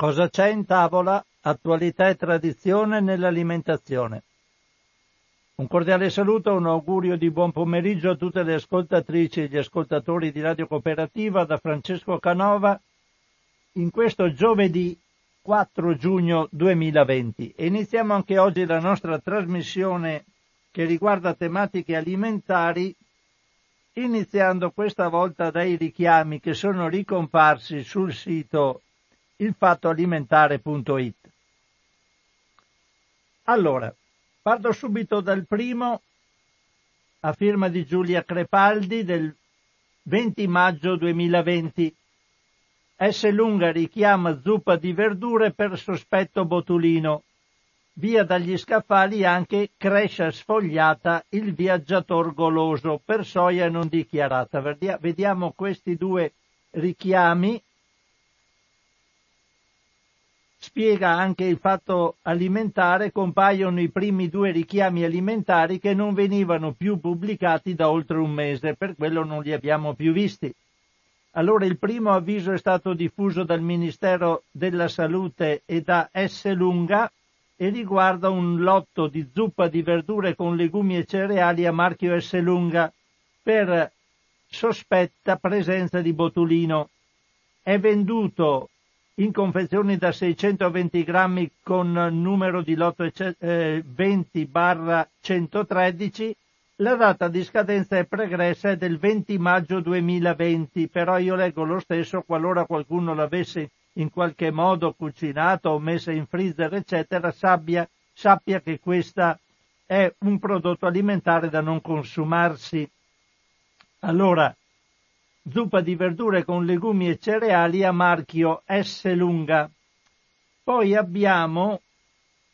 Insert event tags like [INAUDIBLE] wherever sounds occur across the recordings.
Cosa c'è in tavola? Attualità e tradizione nell'alimentazione. Un cordiale saluto, un augurio di buon pomeriggio a tutte le ascoltatrici e gli ascoltatori di Radio Cooperativa da Francesco Canova in questo giovedì 4 giugno 2020 e iniziamo anche oggi la nostra trasmissione che riguarda tematiche alimentari iniziando questa volta dai richiami che sono ricomparsi sul sito ilfattoalimentare.it. Allora, parto subito dal primo a firma di Giulia Crepaldi del 20 maggio 2020. S. Lunga richiama zuppa di verdure per sospetto botulino. Via dagli scaffali anche crescia sfogliata il viaggiator goloso per soia non dichiarata. Vediamo questi due richiami spiega anche il fatto alimentare, compaiono i primi due richiami alimentari che non venivano più pubblicati da oltre un mese, per quello non li abbiamo più visti. Allora il primo avviso è stato diffuso dal Ministero della Salute e da S. Lunga e riguarda un lotto di zuppa di verdure con legumi e cereali a marchio S. Lunga per sospetta presenza di botulino. È venduto in confezioni da 620 grammi con numero di lotto 20 barra 113 la data di scadenza è pregressa è del 20 maggio 2020, però io leggo lo stesso qualora qualcuno l'avesse in qualche modo cucinato o messa in freezer, eccetera, sappia, sappia che questa è un prodotto alimentare da non consumarsi. Allora, zuppa di verdure con legumi e cereali a marchio S lunga. Poi abbiamo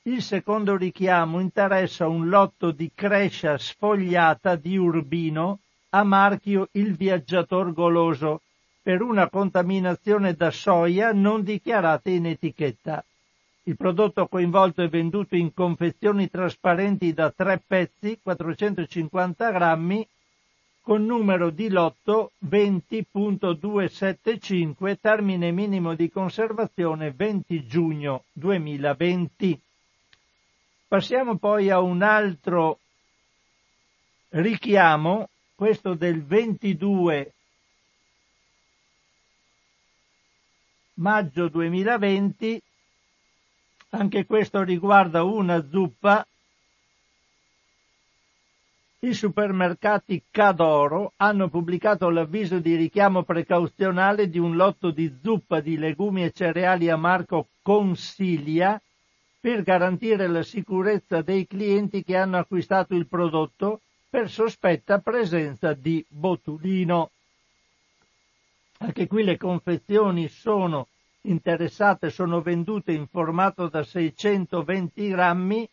il secondo richiamo interessa un lotto di crescia sfogliata di Urbino a marchio Il Viaggiator Goloso per una contaminazione da soia non dichiarata in etichetta. Il prodotto coinvolto è venduto in confezioni trasparenti da tre pezzi, 450 grammi, con numero di lotto 20.275, termine minimo di conservazione 20 giugno 2020. Passiamo poi a un altro richiamo, questo del 22 maggio 2020, anche questo riguarda una zuppa i supermercati Cadoro hanno pubblicato l'avviso di richiamo precauzionale di un lotto di zuppa di legumi e cereali a marco Consilia per garantire la sicurezza dei clienti che hanno acquistato il prodotto per sospetta presenza di botulino. Anche qui le confezioni sono interessate, sono vendute in formato da 620 grammi,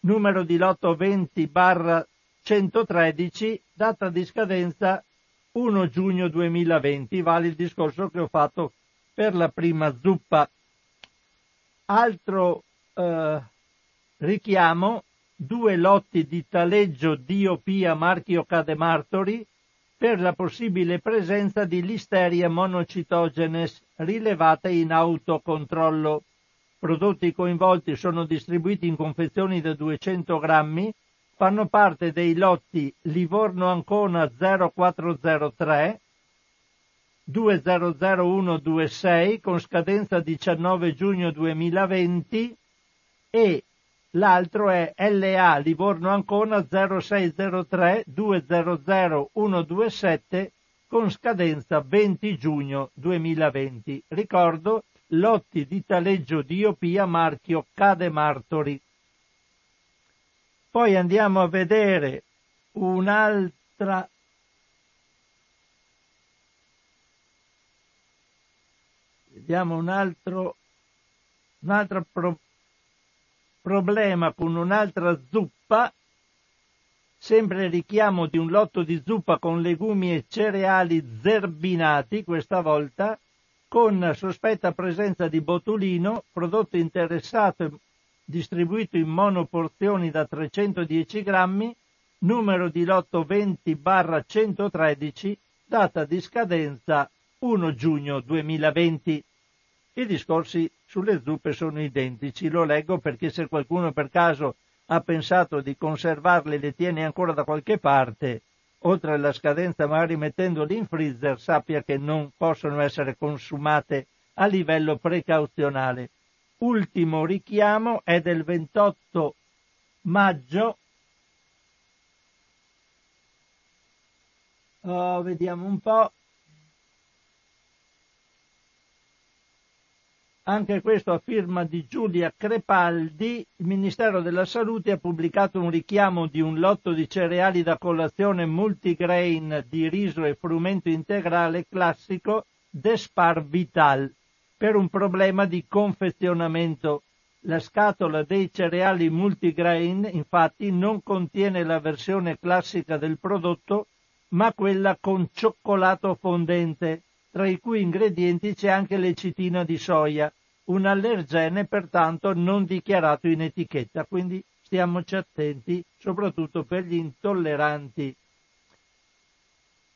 numero di lotto 20 barra 113, data di scadenza 1 giugno 2020, vale il discorso che ho fatto per la prima zuppa. Altro eh, richiamo, due lotti di taleggio DOP a marchio Cademartori per la possibile presenza di listeria monocitogenes rilevata in autocontrollo. Prodotti coinvolti sono distribuiti in confezioni da 200 grammi fanno parte dei lotti Livorno Ancona 0403 200126 con scadenza 19 giugno 2020 e l'altro è LA Livorno Ancona 0603 200127 con scadenza 20 giugno 2020. Ricordo lotti di taleggio DOP a marchio Cade Martori. Poi andiamo a vedere un'altra vediamo un altro un altro pro, problema con un'altra zuppa. Sempre richiamo di un lotto di zuppa con legumi e cereali zerbinati questa volta con sospetta presenza di botulino prodotto interessato distribuito in monoporzioni da 310 grammi, numero di lotto 20 barra 113, data di scadenza 1 giugno 2020. I discorsi sulle zuppe sono identici, lo leggo perché se qualcuno per caso ha pensato di conservarle e le tiene ancora da qualche parte, oltre alla scadenza magari mettendole in freezer, sappia che non possono essere consumate a livello precauzionale. Ultimo richiamo è del 28 maggio. Oh, vediamo un po'. Anche questo a firma di Giulia Crepaldi, il Ministero della Salute ha pubblicato un richiamo di un lotto di cereali da colazione multigrain di riso e frumento integrale classico Despar Vital per un problema di confezionamento. La scatola dei cereali multigrain infatti non contiene la versione classica del prodotto, ma quella con cioccolato fondente tra i cui ingredienti c'è anche l'ecitina di soia, un allergene pertanto non dichiarato in etichetta, quindi stiamoci attenti, soprattutto per gli intolleranti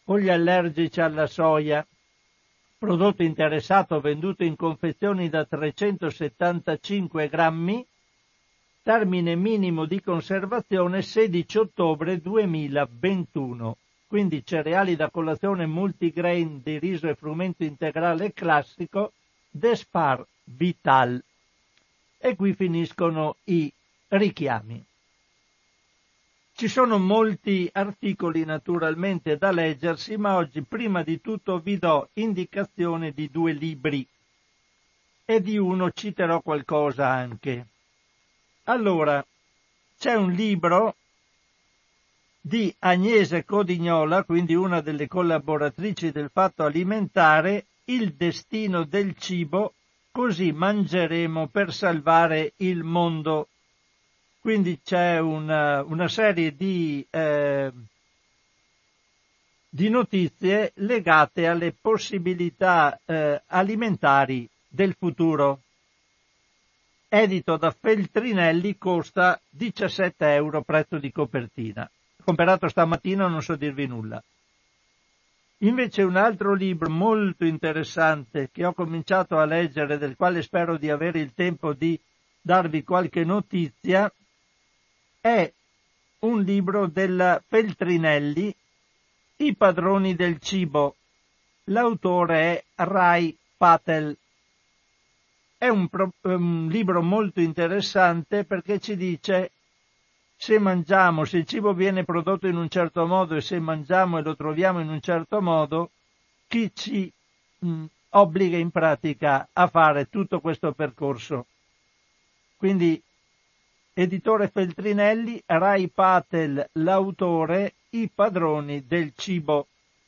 o gli allergici alla soia. Prodotto interessato venduto in confezioni da 375 grammi, termine minimo di conservazione 16 ottobre 2021 quindi cereali da colazione multigrain di riso e frumento integrale classico, Despar Vital. E qui finiscono i richiami. Ci sono molti articoli naturalmente da leggersi, ma oggi prima di tutto vi do indicazione di due libri e di uno citerò qualcosa anche. Allora, c'è un libro di Agnese Codignola, quindi una delle collaboratrici del Fatto Alimentare, Il destino del cibo, così mangeremo per salvare il mondo. Quindi c'è una, una serie di, eh, di, notizie legate alle possibilità eh, alimentari del futuro. Edito da Feltrinelli costa 17 euro prezzo di copertina comprato stamattina, non so dirvi nulla. Invece un altro libro molto interessante che ho cominciato a leggere, del quale spero di avere il tempo di darvi qualche notizia, è un libro della Feltrinelli, I padroni del cibo. L'autore è Rai Patel. È un, pro- un libro molto interessante perché ci dice se mangiamo, se il cibo viene prodotto in un certo modo e se mangiamo e lo troviamo in un certo modo, chi ci mh, obbliga in pratica a fare tutto questo percorso? Quindi, editore Feltrinelli, Rai Patel, l'autore, I padroni del cibo.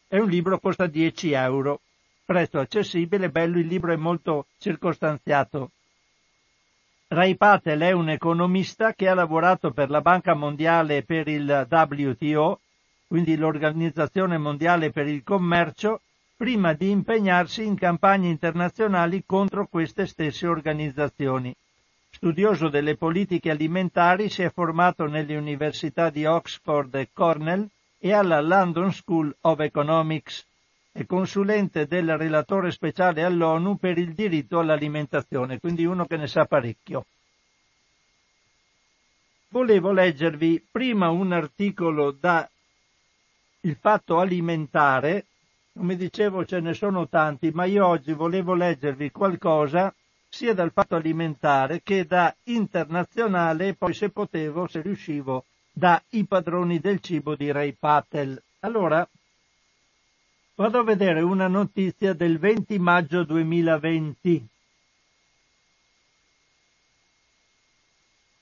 È un libro, costa 10 euro. Prezzo accessibile, bello, il libro è molto circostanziato. Ray Patel è un economista che ha lavorato per la Banca Mondiale e per il WTO, quindi l'Organizzazione Mondiale per il Commercio, prima di impegnarsi in campagne internazionali contro queste stesse organizzazioni. Studioso delle politiche alimentari, si è formato nelle università di Oxford e Cornell e alla London School of Economics. È consulente del relatore speciale all'ONU per il diritto all'alimentazione, quindi uno che ne sa parecchio. Volevo leggervi prima un articolo da Il fatto alimentare, come dicevo ce ne sono tanti, ma io oggi volevo leggervi qualcosa sia dal fatto alimentare che da internazionale e poi se potevo, se riuscivo, da I padroni del cibo di Ray Patel. Allora, Vado a vedere una notizia del 20 maggio 2020.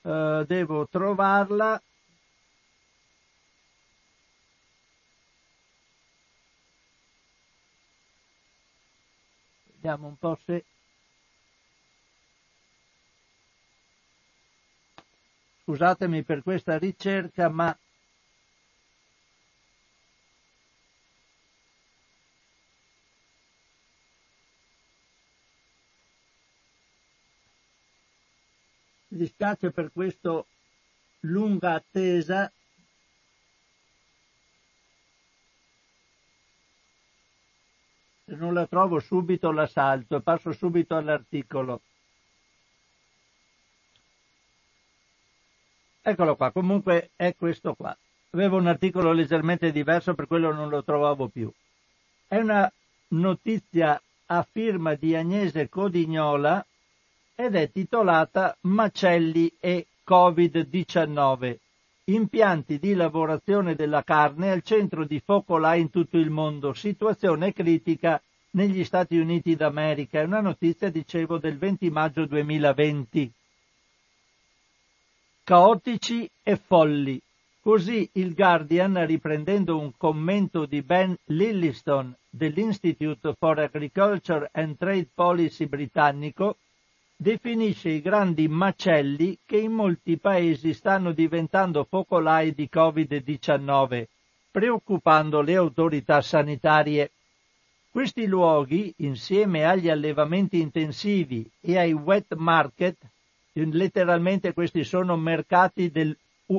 Uh, eh, devo trovarla. Vediamo un po' se... Scusatemi per questa ricerca, ma dispiace per questo lunga attesa. non la trovo subito la salto e passo subito all'articolo. Eccolo qua, comunque è questo qua. Avevo un articolo leggermente diverso, per quello non lo trovavo più. È una notizia a firma di Agnese Codignola ed è titolata Macelli e Covid-19. Impianti di lavorazione della carne al centro di focolai in tutto il mondo. Situazione critica negli Stati Uniti d'America. È una notizia, dicevo, del 20 maggio 2020 caotici e folli. Così il Guardian, riprendendo un commento di Ben Lilliston dell'Institute for Agriculture and Trade Policy britannico, definisce i grandi macelli che in molti paesi stanno diventando focolai di Covid-19, preoccupando le autorità sanitarie. Questi luoghi, insieme agli allevamenti intensivi e ai wet market, letteralmente questi sono mercati del,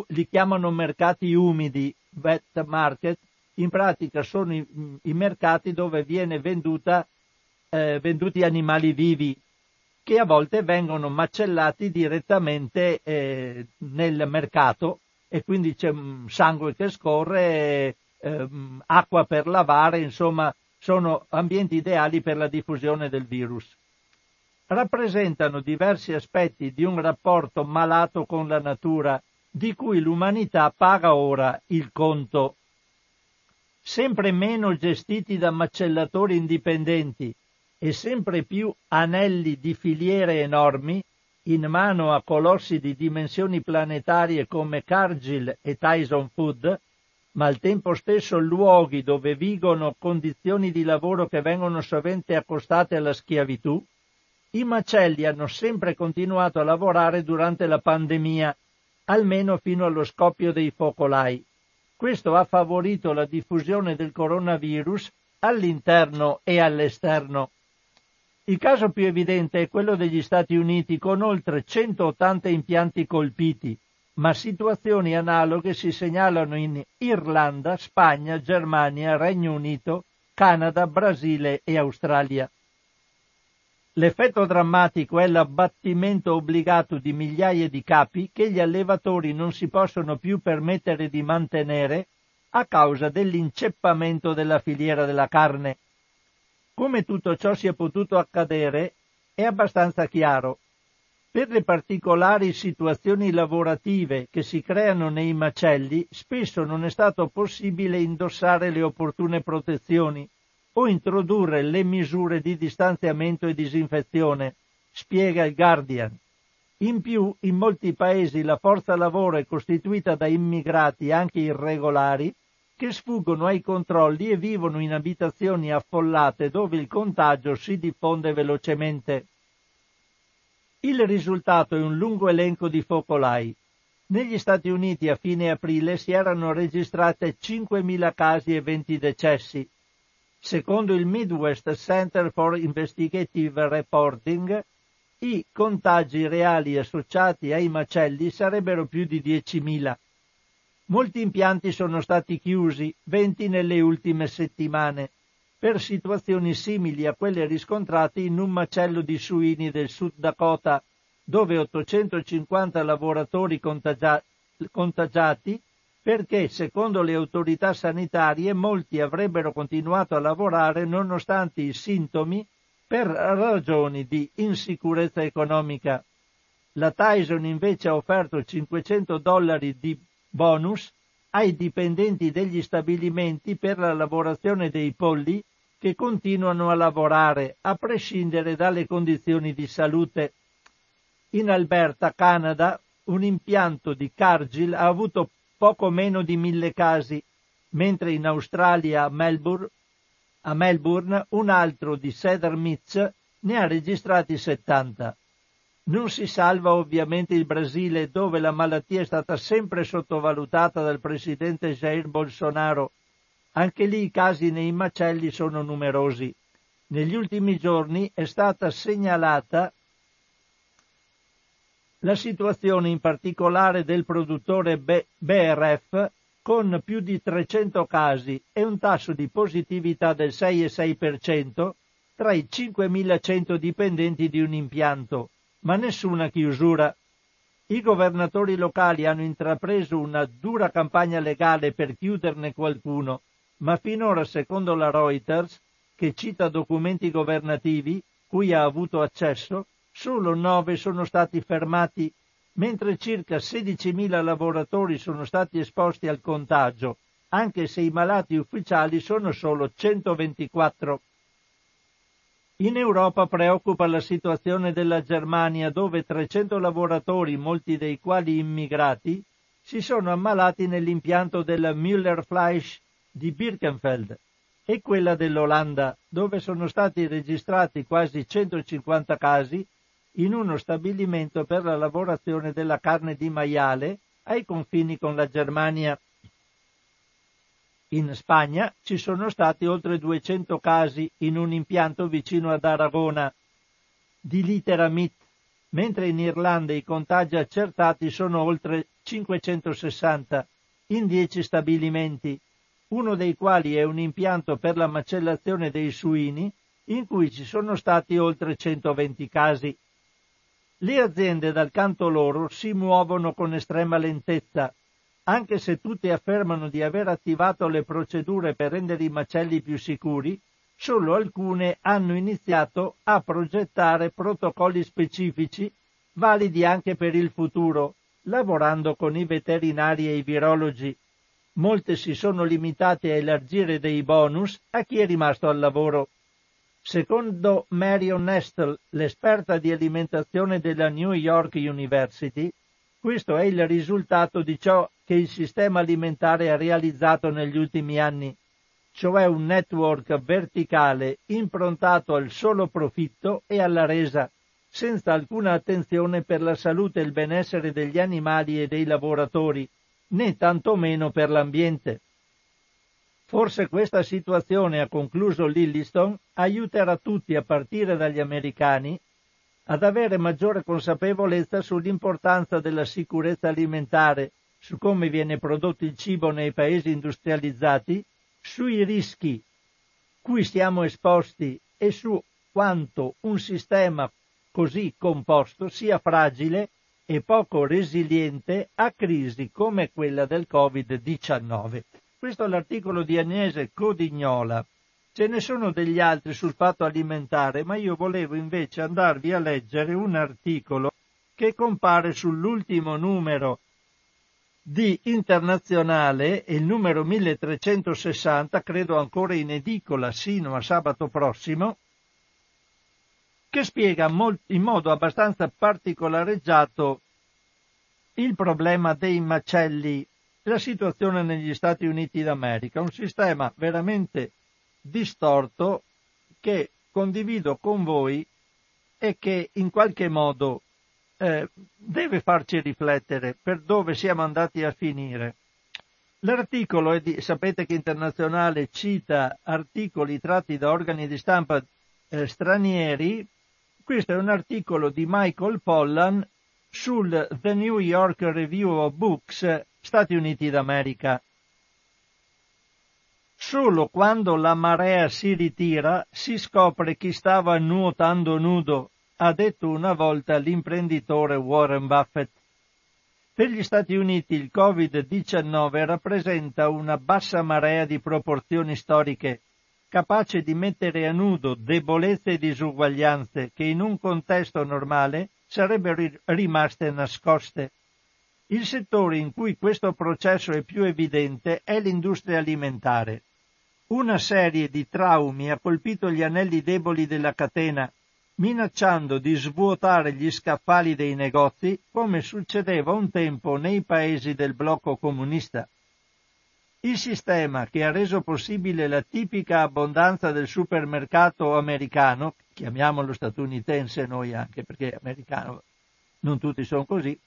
li chiamano mercati umidi, wet market, in pratica sono i, i mercati dove viene venduta, eh, venduti animali vivi che a volte vengono macellati direttamente eh, nel mercato e quindi c'è sangue che scorre, eh, acqua per lavare, insomma sono ambienti ideali per la diffusione del virus rappresentano diversi aspetti di un rapporto malato con la natura di cui l'umanità paga ora il conto. Sempre meno gestiti da macellatori indipendenti e sempre più anelli di filiere enormi in mano a colossi di dimensioni planetarie come Cargill e Tyson Food, ma al tempo stesso luoghi dove vigono condizioni di lavoro che vengono sovente accostate alla schiavitù, i macelli hanno sempre continuato a lavorare durante la pandemia, almeno fino allo scoppio dei focolai. Questo ha favorito la diffusione del coronavirus all'interno e all'esterno. Il caso più evidente è quello degli Stati Uniti con oltre 180 impianti colpiti, ma situazioni analoghe si segnalano in Irlanda, Spagna, Germania, Regno Unito, Canada, Brasile e Australia. L'effetto drammatico è l'abbattimento obbligato di migliaia di capi che gli allevatori non si possono più permettere di mantenere a causa dell'inceppamento della filiera della carne. Come tutto ciò sia potuto accadere è abbastanza chiaro. Per le particolari situazioni lavorative che si creano nei macelli, spesso non è stato possibile indossare le opportune protezioni o introdurre le misure di distanziamento e disinfezione, spiega il Guardian. In più, in molti paesi la forza lavoro è costituita da immigrati anche irregolari che sfuggono ai controlli e vivono in abitazioni affollate dove il contagio si diffonde velocemente. Il risultato è un lungo elenco di focolai. Negli Stati Uniti a fine aprile si erano registrate 5.000 casi e 20 decessi, Secondo il Midwest Center for Investigative Reporting, i contagi reali associati ai macelli sarebbero più di 10.000. Molti impianti sono stati chiusi, 20 nelle ultime settimane, per situazioni simili a quelle riscontrate in un macello di suini del Sud Dakota, dove 850 lavoratori contagia- contagiati perché, secondo le autorità sanitarie, molti avrebbero continuato a lavorare nonostante i sintomi per ragioni di insicurezza economica. La Tyson invece ha offerto 500 dollari di bonus ai dipendenti degli stabilimenti per la lavorazione dei polli che continuano a lavorare a prescindere dalle condizioni di salute. In Alberta, Canada, un impianto di Cargill ha avuto poco meno di mille casi, mentre in Australia a Melbourne, a Melbourne un altro di Cedar Mitch ne ha registrati 70. Non si salva ovviamente il Brasile dove la malattia è stata sempre sottovalutata dal presidente Jair Bolsonaro. Anche lì i casi nei macelli sono numerosi. Negli ultimi giorni è stata segnalata la situazione in particolare del produttore BRF con più di 300 casi e un tasso di positività del 6,6% tra i 5.100 dipendenti di un impianto, ma nessuna chiusura. I governatori locali hanno intrapreso una dura campagna legale per chiuderne qualcuno, ma finora, secondo la Reuters, che cita documenti governativi cui ha avuto accesso, solo nove sono stati fermati, mentre circa 16.000 lavoratori sono stati esposti al contagio, anche se i malati ufficiali sono solo 124. In Europa preoccupa la situazione della Germania dove 300 lavoratori, molti dei quali immigrati, si sono ammalati nell'impianto della Müller Fleisch di Birkenfeld e quella dell'Olanda, dove sono stati registrati quasi 150 casi in uno stabilimento per la lavorazione della carne di maiale ai confini con la Germania. In Spagna ci sono stati oltre 200 casi in un impianto vicino ad Aragona di literamit, mentre in Irlanda i contagi accertati sono oltre 560 in 10 stabilimenti uno dei quali è un impianto per la macellazione dei suini, in cui ci sono stati oltre 120 casi. Le aziende dal canto loro si muovono con estrema lentezza, anche se tutte affermano di aver attivato le procedure per rendere i macelli più sicuri, solo alcune hanno iniziato a progettare protocolli specifici validi anche per il futuro, lavorando con i veterinari e i virologi molte si sono limitate a elargire dei bonus a chi è rimasto al lavoro. Secondo Marion Nestle, l'esperta di alimentazione della New York University, questo è il risultato di ciò che il sistema alimentare ha realizzato negli ultimi anni, cioè un network verticale improntato al solo profitto e alla resa, senza alcuna attenzione per la salute e il benessere degli animali e dei lavoratori, né tantomeno per l'ambiente. Forse questa situazione, ha concluso Lilliston, aiuterà tutti, a partire dagli americani, ad avere maggiore consapevolezza sull'importanza della sicurezza alimentare, su come viene prodotto il cibo nei paesi industrializzati, sui rischi cui siamo esposti e su quanto un sistema così composto sia fragile e poco resiliente a crisi come quella del Covid-19. Questo è l'articolo di Agnese Codignola. Ce ne sono degli altri sul fatto alimentare, ma io volevo invece andarvi a leggere un articolo che compare sull'ultimo numero di internazionale, il numero 1360, credo ancora in edicola sino a sabato prossimo, che spiega in modo abbastanza particolareggiato il problema dei macelli, la situazione negli Stati Uniti d'America, un sistema veramente distorto che condivido con voi e che in qualche modo eh, deve farci riflettere per dove siamo andati a finire. L'articolo è di, sapete che Internazionale cita articoli tratti da organi di stampa eh, stranieri questo è un articolo di Michael Pollan sul The New York Review of Books, Stati Uniti d'America. Solo quando la marea si ritira si scopre chi stava nuotando nudo, ha detto una volta l'imprenditore Warren Buffett. Per gli Stati Uniti il Covid-19 rappresenta una bassa marea di proporzioni storiche capace di mettere a nudo debolezze e disuguaglianze che in un contesto normale sarebbero rimaste nascoste. Il settore in cui questo processo è più evidente è l'industria alimentare. Una serie di traumi ha colpito gli anelli deboli della catena, minacciando di svuotare gli scaffali dei negozi come succedeva un tempo nei paesi del blocco comunista. Il sistema che ha reso possibile la tipica abbondanza del supermercato americano, chiamiamolo statunitense noi anche perché americano non tutti sono così,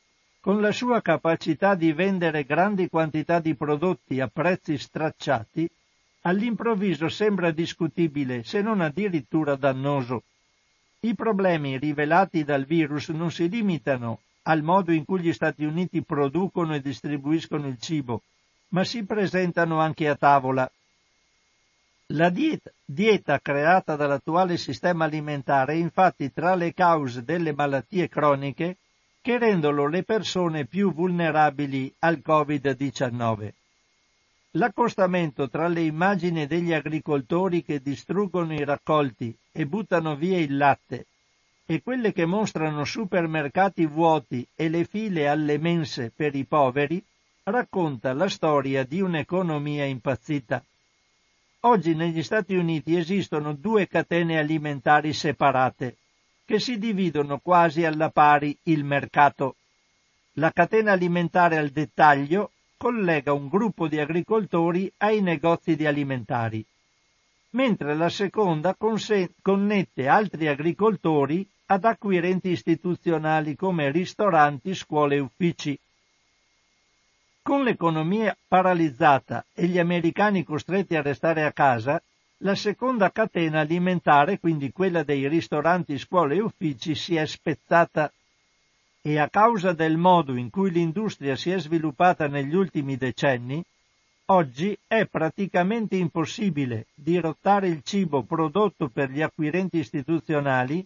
con la sua capacità di vendere grandi quantità di prodotti a prezzi stracciati, all'improvviso sembra discutibile, se non addirittura dannoso. I problemi rivelati dal virus non si limitano al modo in cui gli Stati Uniti producono e distribuiscono il cibo, ma si presentano anche a tavola. La dieta, dieta creata dall'attuale sistema alimentare è infatti tra le cause delle malattie croniche che rendono le persone più vulnerabili al Covid-19. L'accostamento tra le immagini degli agricoltori che distruggono i raccolti e buttano via il latte e quelle che mostrano supermercati vuoti e le file alle mense per i poveri racconta la storia di un'economia impazzita. Oggi negli Stati Uniti esistono due catene alimentari separate, che si dividono quasi alla pari il mercato. La catena alimentare al dettaglio collega un gruppo di agricoltori ai negozi di alimentari, mentre la seconda connette altri agricoltori ad acquirenti istituzionali come ristoranti, scuole e uffici. Con l'economia paralizzata e gli americani costretti a restare a casa, la seconda catena alimentare, quindi quella dei ristoranti, scuole e uffici, si è spezzata. E a causa del modo in cui l'industria si è sviluppata negli ultimi decenni, oggi è praticamente impossibile dirottare il cibo prodotto per gli acquirenti istituzionali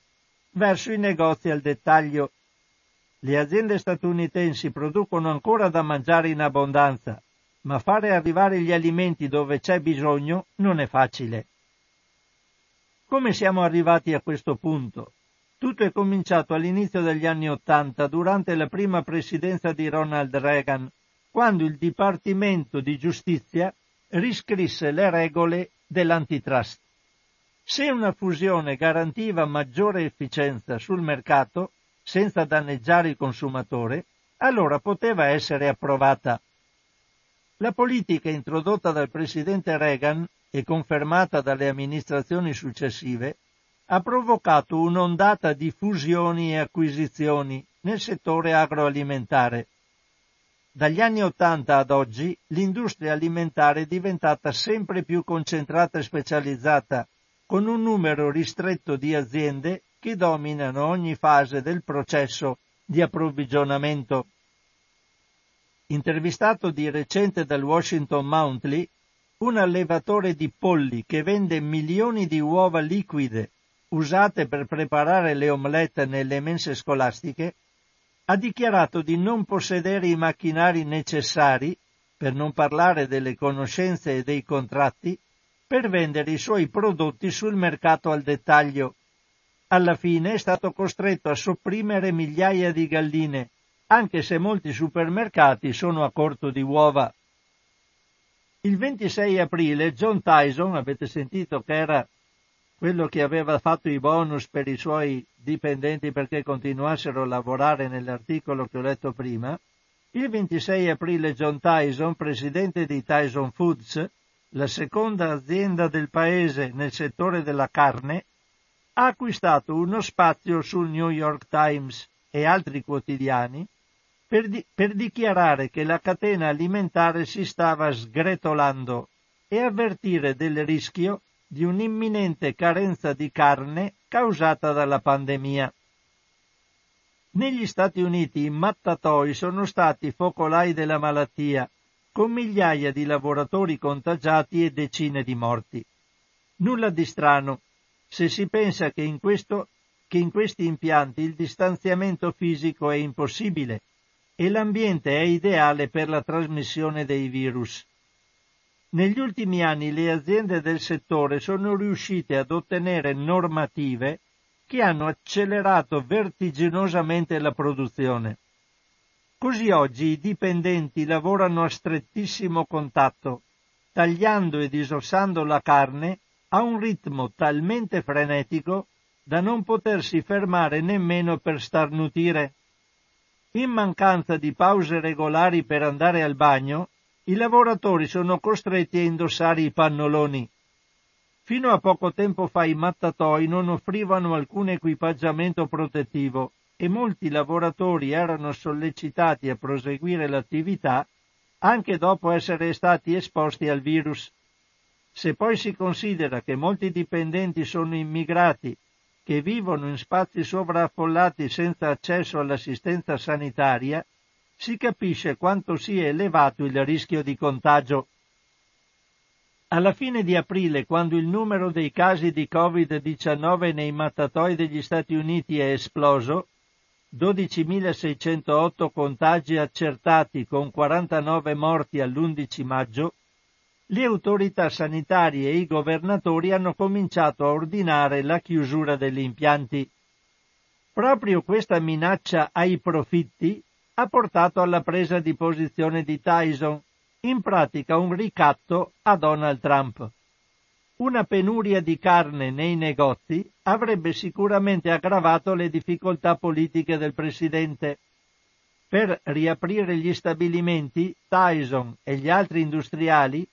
verso i negozi al dettaglio. Le aziende statunitensi producono ancora da mangiare in abbondanza, ma fare arrivare gli alimenti dove c'è bisogno non è facile. Come siamo arrivati a questo punto? Tutto è cominciato all'inizio degli anni Ottanta, durante la prima presidenza di Ronald Reagan, quando il Dipartimento di Giustizia riscrisse le regole dell'antitrust. Se una fusione garantiva maggiore efficienza sul mercato, senza danneggiare il consumatore, allora poteva essere approvata. La politica introdotta dal presidente Reagan e confermata dalle amministrazioni successive ha provocato un'ondata di fusioni e acquisizioni nel settore agroalimentare. Dagli anni Ottanta ad oggi l'industria alimentare è diventata sempre più concentrata e specializzata, con un numero ristretto di aziende che dominano ogni fase del processo di approvvigionamento. Intervistato di recente dal Washington Monthly, un allevatore di polli che vende milioni di uova liquide usate per preparare le omelette nelle mense scolastiche, ha dichiarato di non possedere i macchinari necessari, per non parlare delle conoscenze e dei contratti, per vendere i suoi prodotti sul mercato al dettaglio. Alla fine è stato costretto a sopprimere migliaia di galline, anche se molti supermercati sono a corto di uova. Il 26 aprile John Tyson, avete sentito che era quello che aveva fatto i bonus per i suoi dipendenti perché continuassero a lavorare nell'articolo che ho letto prima, il 26 aprile John Tyson, presidente di Tyson Foods, la seconda azienda del paese nel settore della carne, ha acquistato uno spazio sul New York Times e altri quotidiani per, di- per dichiarare che la catena alimentare si stava sgretolando e avvertire del rischio di un'imminente carenza di carne causata dalla pandemia. Negli Stati Uniti i mattatoi sono stati focolai della malattia, con migliaia di lavoratori contagiati e decine di morti. Nulla di strano, se si pensa che in, questo, che in questi impianti il distanziamento fisico è impossibile e l'ambiente è ideale per la trasmissione dei virus. Negli ultimi anni le aziende del settore sono riuscite ad ottenere normative che hanno accelerato vertiginosamente la produzione. Così oggi i dipendenti lavorano a strettissimo contatto, tagliando e disossando la carne a un ritmo talmente frenetico da non potersi fermare nemmeno per starnutire. In mancanza di pause regolari per andare al bagno, i lavoratori sono costretti a indossare i pannoloni. Fino a poco tempo fa i mattatoi non offrivano alcun equipaggiamento protettivo e molti lavoratori erano sollecitati a proseguire l'attività anche dopo essere stati esposti al virus. Se poi si considera che molti dipendenti sono immigrati che vivono in spazi sovraffollati senza accesso all'assistenza sanitaria, si capisce quanto sia elevato il rischio di contagio. Alla fine di aprile, quando il numero dei casi di Covid-19 nei mattatoi degli Stati Uniti è esploso, 12.608 contagi accertati con 49 morti all'11 maggio, le autorità sanitarie e i governatori hanno cominciato a ordinare la chiusura degli impianti. Proprio questa minaccia ai profitti ha portato alla presa di posizione di Tyson, in pratica un ricatto a Donald Trump. Una penuria di carne nei negozi avrebbe sicuramente aggravato le difficoltà politiche del presidente. Per riaprire gli stabilimenti, Tyson e gli altri industriali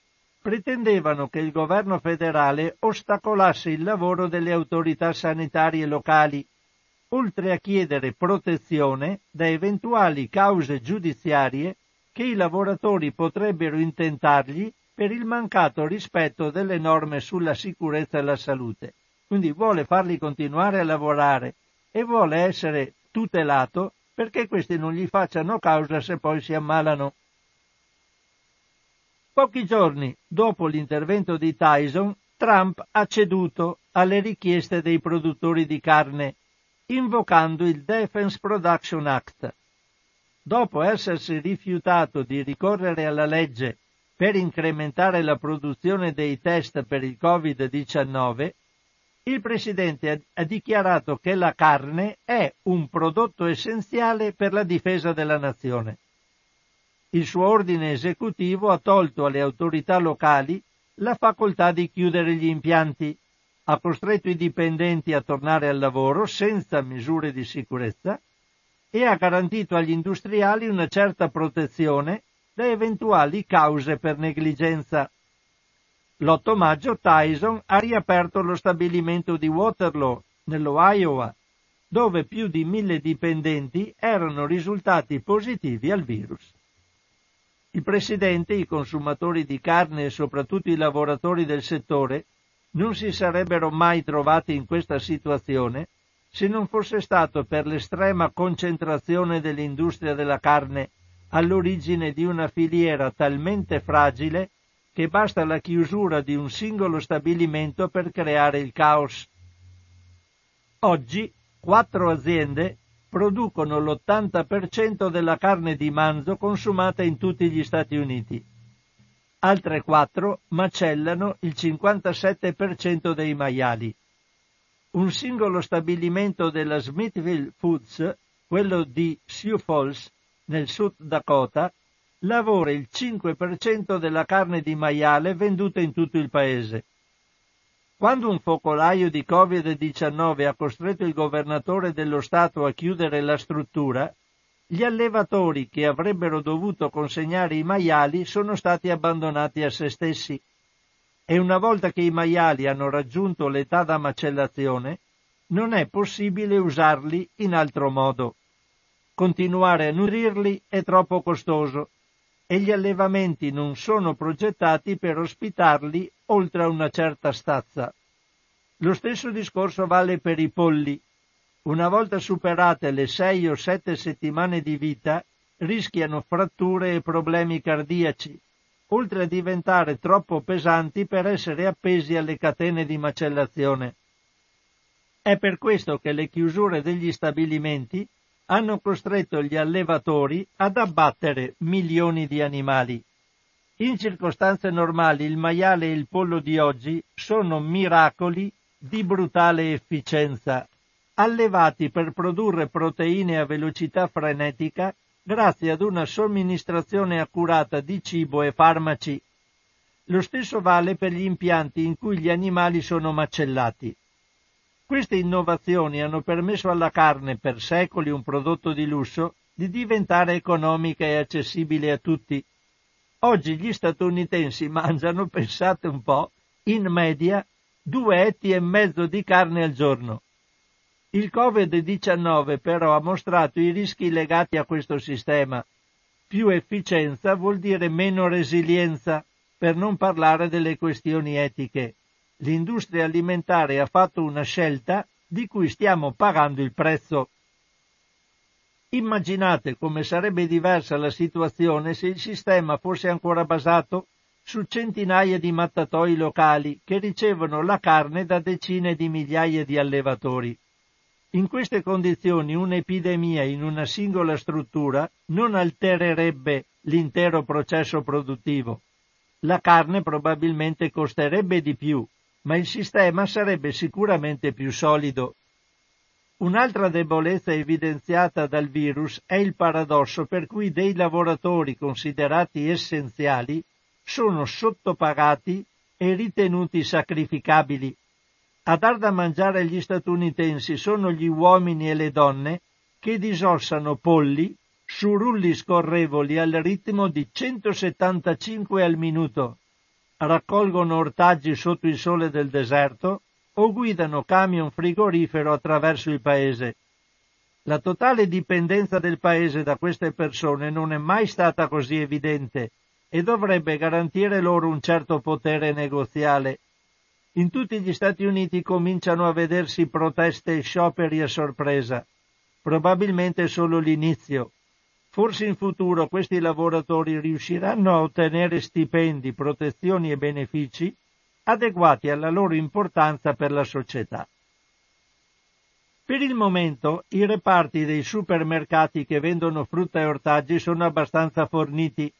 pretendevano che il governo federale ostacolasse il lavoro delle autorità sanitarie locali, oltre a chiedere protezione da eventuali cause giudiziarie che i lavoratori potrebbero intentargli per il mancato rispetto delle norme sulla sicurezza e la salute. Quindi vuole farli continuare a lavorare e vuole essere tutelato perché questi non gli facciano causa se poi si ammalano. Pochi giorni dopo l'intervento di Tyson, Trump ha ceduto alle richieste dei produttori di carne, invocando il Defense Production Act. Dopo essersi rifiutato di ricorrere alla legge per incrementare la produzione dei test per il Covid-19, il Presidente ha dichiarato che la carne è un prodotto essenziale per la difesa della nazione il suo ordine esecutivo ha tolto alle autorità locali la facoltà di chiudere gli impianti, ha costretto i dipendenti a tornare al lavoro senza misure di sicurezza e ha garantito agli industriali una certa protezione da eventuali cause per negligenza. L'8 maggio Tyson ha riaperto lo stabilimento di Waterloo, nello Iowa, dove più di mille dipendenti erano risultati positivi al virus. Il Presidente, i consumatori di carne e soprattutto i lavoratori del settore non si sarebbero mai trovati in questa situazione se non fosse stato per l'estrema concentrazione dell'industria della carne all'origine di una filiera talmente fragile che basta la chiusura di un singolo stabilimento per creare il caos. Oggi quattro aziende producono l'80% della carne di manzo consumata in tutti gli Stati Uniti. Altre quattro macellano il 57% dei maiali. Un singolo stabilimento della Smithville Foods, quello di Sioux Falls, nel Sud Dakota, lavora il 5% della carne di maiale venduta in tutto il paese. Quando un focolaio di Covid-19 ha costretto il governatore dello Stato a chiudere la struttura, gli allevatori che avrebbero dovuto consegnare i maiali sono stati abbandonati a se stessi. E una volta che i maiali hanno raggiunto l'età da macellazione, non è possibile usarli in altro modo. Continuare a nutrirli è troppo costoso e gli allevamenti non sono progettati per ospitarli oltre a una certa stazza. Lo stesso discorso vale per i polli. Una volta superate le sei o sette settimane di vita, rischiano fratture e problemi cardiaci, oltre a diventare troppo pesanti per essere appesi alle catene di macellazione. È per questo che le chiusure degli stabilimenti hanno costretto gli allevatori ad abbattere milioni di animali. In circostanze normali il maiale e il pollo di oggi sono miracoli di brutale efficienza, allevati per produrre proteine a velocità frenetica grazie ad una somministrazione accurata di cibo e farmaci. Lo stesso vale per gli impianti in cui gli animali sono macellati. Queste innovazioni hanno permesso alla carne, per secoli un prodotto di lusso, di diventare economica e accessibile a tutti. Oggi gli statunitensi mangiano, [LAUGHS] pensate un po', in media due etti e mezzo di carne al giorno. Il Covid-19 però ha mostrato i rischi legati a questo sistema. Più efficienza vuol dire meno resilienza, per non parlare delle questioni etiche l'industria alimentare ha fatto una scelta di cui stiamo pagando il prezzo. Immaginate come sarebbe diversa la situazione se il sistema fosse ancora basato su centinaia di mattatoi locali che ricevono la carne da decine di migliaia di allevatori. In queste condizioni un'epidemia in una singola struttura non altererebbe l'intero processo produttivo. La carne probabilmente costerebbe di più, ma il sistema sarebbe sicuramente più solido. Un'altra debolezza evidenziata dal virus è il paradosso per cui dei lavoratori considerati essenziali sono sottopagati e ritenuti sacrificabili. A dar da mangiare agli statunitensi sono gli uomini e le donne che disossano polli su rulli scorrevoli al ritmo di 175 al minuto, raccolgono ortaggi sotto il sole del deserto o guidano camion frigorifero attraverso il paese. La totale dipendenza del paese da queste persone non è mai stata così evidente e dovrebbe garantire loro un certo potere negoziale. In tutti gli Stati Uniti cominciano a vedersi proteste e scioperi a sorpresa. Probabilmente solo l'inizio. Forse in futuro questi lavoratori riusciranno a ottenere stipendi, protezioni e benefici adeguati alla loro importanza per la società. Per il momento i reparti dei supermercati che vendono frutta e ortaggi sono abbastanza forniti,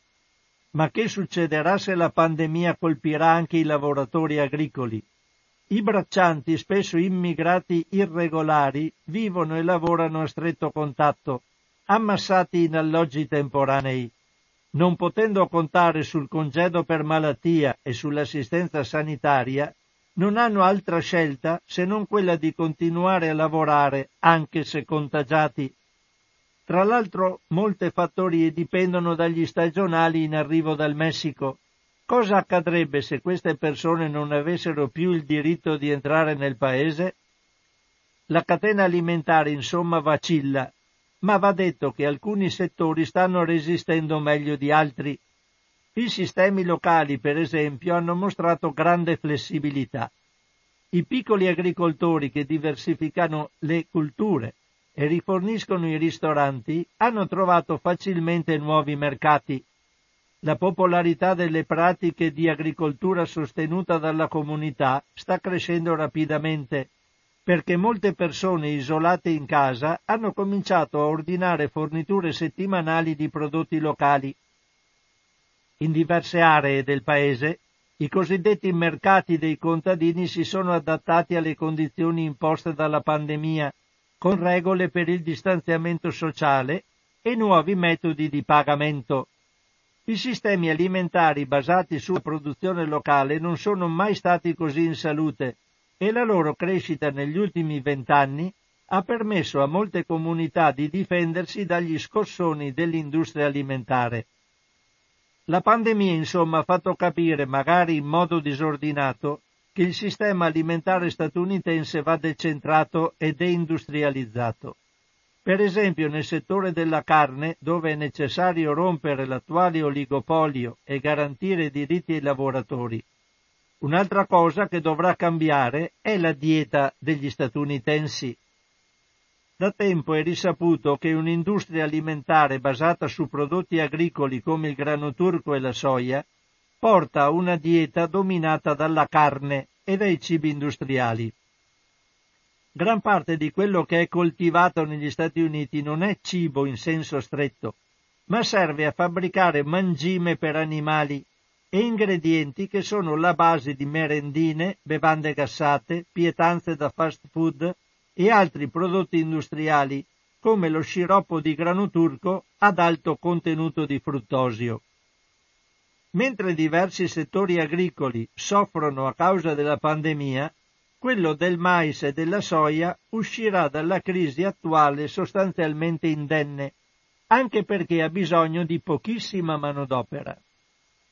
ma che succederà se la pandemia colpirà anche i lavoratori agricoli? I braccianti, spesso immigrati irregolari, vivono e lavorano a stretto contatto ammassati in alloggi temporanei. Non potendo contare sul congedo per malattia e sull'assistenza sanitaria, non hanno altra scelta se non quella di continuare a lavorare anche se contagiati. Tra l'altro molte fattorie dipendono dagli stagionali in arrivo dal Messico. Cosa accadrebbe se queste persone non avessero più il diritto di entrare nel paese? La catena alimentare insomma vacilla ma va detto che alcuni settori stanno resistendo meglio di altri. I sistemi locali, per esempio, hanno mostrato grande flessibilità. I piccoli agricoltori che diversificano le culture e riforniscono i ristoranti hanno trovato facilmente nuovi mercati. La popolarità delle pratiche di agricoltura sostenuta dalla comunità sta crescendo rapidamente perché molte persone isolate in casa hanno cominciato a ordinare forniture settimanali di prodotti locali. In diverse aree del paese i cosiddetti mercati dei contadini si sono adattati alle condizioni imposte dalla pandemia, con regole per il distanziamento sociale e nuovi metodi di pagamento. I sistemi alimentari basati sulla produzione locale non sono mai stati così in salute e la loro crescita negli ultimi vent'anni ha permesso a molte comunità di difendersi dagli scossoni dell'industria alimentare. La pandemia insomma ha fatto capire, magari in modo disordinato, che il sistema alimentare statunitense va decentrato e deindustrializzato. Per esempio nel settore della carne, dove è necessario rompere l'attuale oligopolio e garantire diritti ai lavoratori, Un'altra cosa che dovrà cambiare è la dieta degli statunitensi. Da tempo è risaputo che un'industria alimentare basata su prodotti agricoli come il grano turco e la soia porta a una dieta dominata dalla carne e dai cibi industriali. Gran parte di quello che è coltivato negli Stati Uniti non è cibo in senso stretto, ma serve a fabbricare mangime per animali e ingredienti che sono la base di merendine, bevande gassate, pietanze da fast food e altri prodotti industriali come lo sciroppo di grano turco ad alto contenuto di fruttosio. Mentre diversi settori agricoli soffrono a causa della pandemia, quello del mais e della soia uscirà dalla crisi attuale sostanzialmente indenne, anche perché ha bisogno di pochissima manodopera.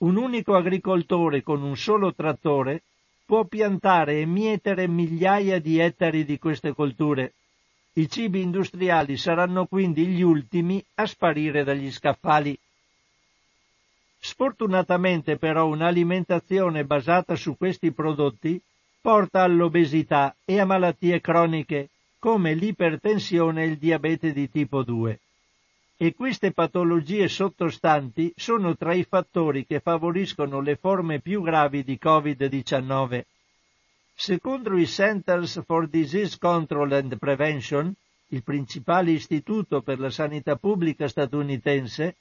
Un unico agricoltore con un solo trattore può piantare e mietere migliaia di ettari di queste colture. I cibi industriali saranno quindi gli ultimi a sparire dagli scaffali. Sfortunatamente però un'alimentazione basata su questi prodotti porta all'obesità e a malattie croniche come l'ipertensione e il diabete di tipo 2. E queste patologie sottostanti sono tra i fattori che favoriscono le forme più gravi di Covid-19. Secondo i Centers for Disease Control and Prevention, il principale istituto per la sanità pubblica statunitense,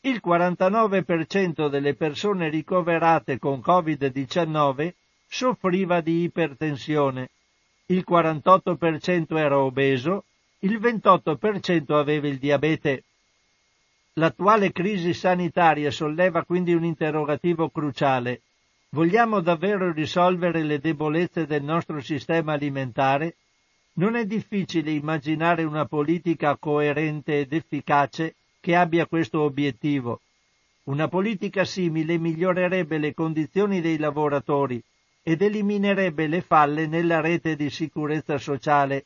il 49% delle persone ricoverate con Covid-19 soffriva di ipertensione, il 48% era obeso, il 28% aveva il diabete. L'attuale crisi sanitaria solleva quindi un interrogativo cruciale. Vogliamo davvero risolvere le debolezze del nostro sistema alimentare? Non è difficile immaginare una politica coerente ed efficace che abbia questo obiettivo. Una politica simile migliorerebbe le condizioni dei lavoratori ed eliminerebbe le falle nella rete di sicurezza sociale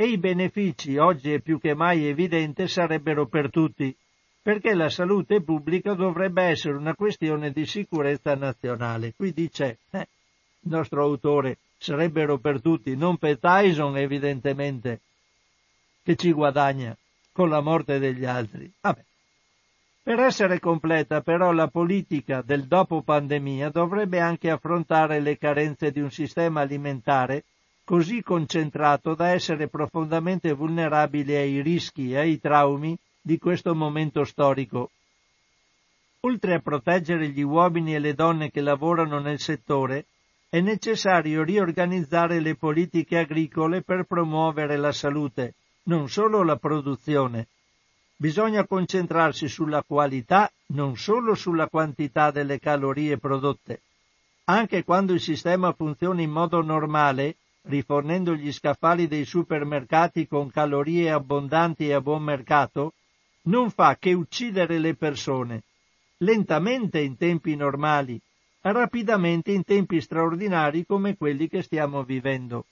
e i benefici, oggi è più che mai evidente, sarebbero per tutti, perché la salute pubblica dovrebbe essere una questione di sicurezza nazionale. Qui dice eh, il nostro autore, sarebbero per tutti, non per Tyson evidentemente, che ci guadagna con la morte degli altri. Vabbè. Per essere completa però la politica del dopo pandemia dovrebbe anche affrontare le carenze di un sistema alimentare così concentrato da essere profondamente vulnerabile ai rischi e ai traumi di questo momento storico. Oltre a proteggere gli uomini e le donne che lavorano nel settore, è necessario riorganizzare le politiche agricole per promuovere la salute, non solo la produzione. Bisogna concentrarsi sulla qualità, non solo sulla quantità delle calorie prodotte. Anche quando il sistema funziona in modo normale, rifornendo gli scaffali dei supermercati con calorie abbondanti e a buon mercato, non fa che uccidere le persone, lentamente in tempi normali, rapidamente in tempi straordinari come quelli che stiamo vivendo.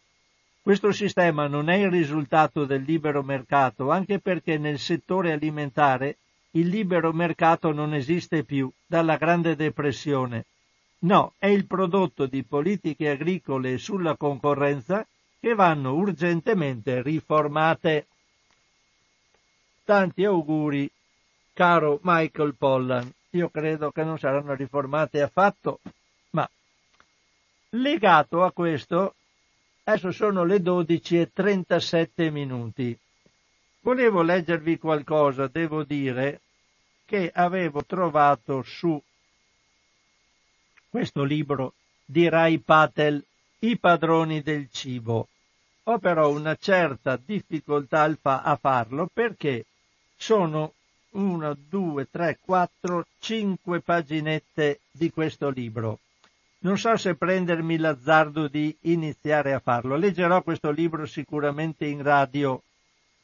Questo sistema non è il risultato del libero mercato, anche perché nel settore alimentare il libero mercato non esiste più dalla Grande Depressione No, è il prodotto di politiche agricole sulla concorrenza che vanno urgentemente riformate. Tanti auguri, caro Michael Pollan. Io credo che non saranno riformate affatto, ma legato a questo, adesso sono le 12 e 37 minuti. Volevo leggervi qualcosa, devo dire, che avevo trovato su questo libro di Rai Patel, I padroni del cibo. Ho però una certa difficoltà a farlo perché sono una, due, tre, quattro, cinque paginette di questo libro. Non so se prendermi l'azzardo di iniziare a farlo. Leggerò questo libro sicuramente in radio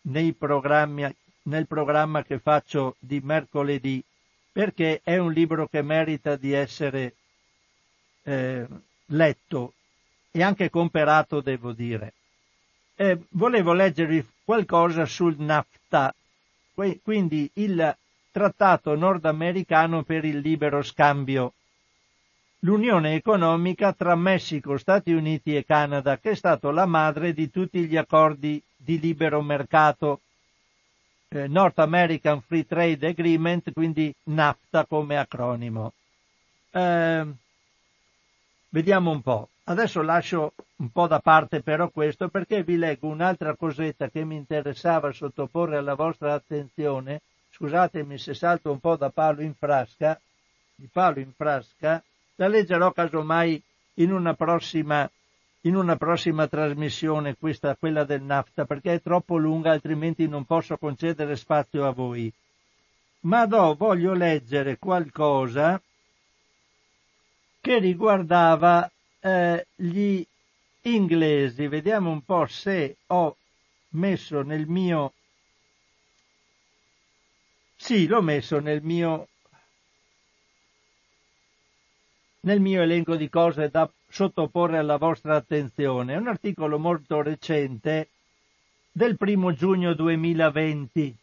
nel programma che faccio di mercoledì, perché è un libro che merita di essere eh, letto e anche comperato, devo dire. Eh, volevo leggervi qualcosa sul NAFTA, quindi il trattato nordamericano per il libero scambio. L'unione economica tra Messico, Stati Uniti e Canada, che è stato la madre di tutti gli accordi di libero mercato. Eh, North American Free Trade Agreement, quindi NAFTA come acronimo. Eh, Vediamo un po'. Adesso lascio un po' da parte però questo perché vi leggo un'altra cosetta che mi interessava sottoporre alla vostra attenzione. Scusatemi se salto un po' da palo in frasca, di palo in frasca, la leggerò casomai in una prossima, in una prossima trasmissione, questa, quella del NAFTA, perché è troppo lunga, altrimenti non posso concedere spazio a voi. Ma do, voglio leggere qualcosa che riguardava eh, gli inglesi. Vediamo un po' se ho messo nel mio... Sì, l'ho messo nel mio nel mio elenco di cose da sottoporre alla vostra attenzione. È un articolo molto recente del primo giugno 2020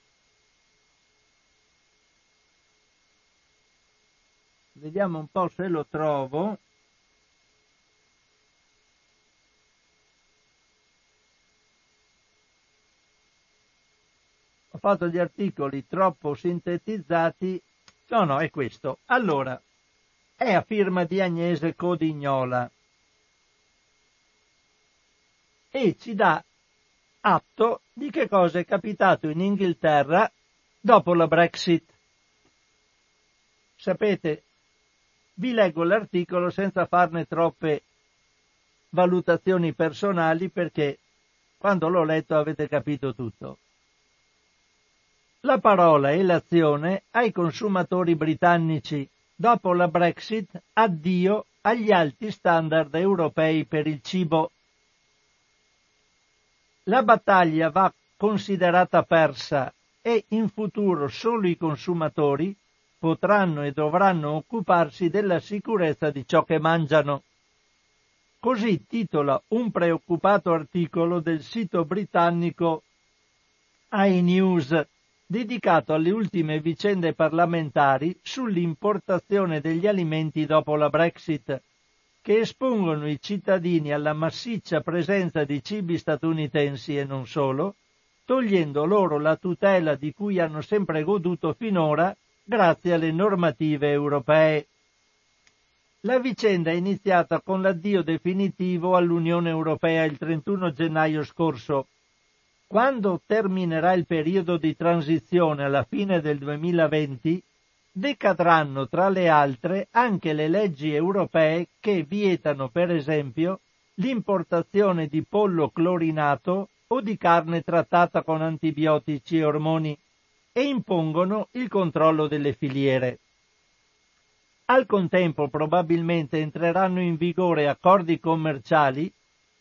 Vediamo un po' se lo trovo. fatto gli articoli troppo sintetizzati. No, no, è questo. Allora, è a firma di Agnese Codignola e ci dà atto di che cosa è capitato in Inghilterra dopo la Brexit. Sapete, vi leggo l'articolo senza farne troppe valutazioni personali perché quando l'ho letto avete capito tutto. La parola e l'azione ai consumatori britannici dopo la Brexit addio agli alti standard europei per il cibo. La battaglia va considerata persa e in futuro solo i consumatori potranno e dovranno occuparsi della sicurezza di ciò che mangiano. Così titola un preoccupato articolo del sito britannico iNews dedicato alle ultime vicende parlamentari sull'importazione degli alimenti dopo la Brexit, che espongono i cittadini alla massiccia presenza di cibi statunitensi e non solo, togliendo loro la tutela di cui hanno sempre goduto finora grazie alle normative europee. La vicenda è iniziata con l'addio definitivo all'Unione Europea il 31 gennaio scorso. Quando terminerà il periodo di transizione alla fine del 2020, decadranno tra le altre anche le leggi europee che vietano, per esempio, l'importazione di pollo clorinato o di carne trattata con antibiotici e ormoni e impongono il controllo delle filiere. Al contempo probabilmente entreranno in vigore accordi commerciali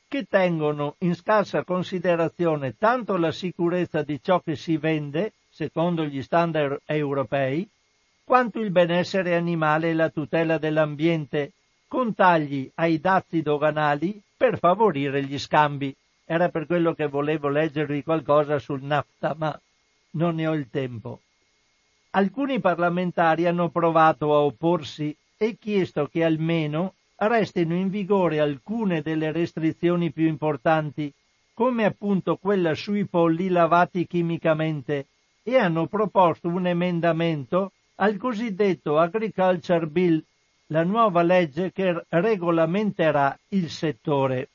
che tengono in scarsa considerazione tanto la sicurezza di ciò che si vende, secondo gli standard europei, quanto il benessere animale e la tutela dell'ambiente, con tagli ai dazi doganali per favorire gli scambi. Era per quello che volevo leggervi qualcosa sul NAFTA, ma non ne ho il tempo. Alcuni parlamentari hanno provato a opporsi e chiesto che almeno restino in vigore alcune delle restrizioni più importanti, come appunto quella sui polli lavati chimicamente, e hanno proposto un emendamento al cosiddetto Agriculture Bill, la nuova legge che regolamenterà il settore.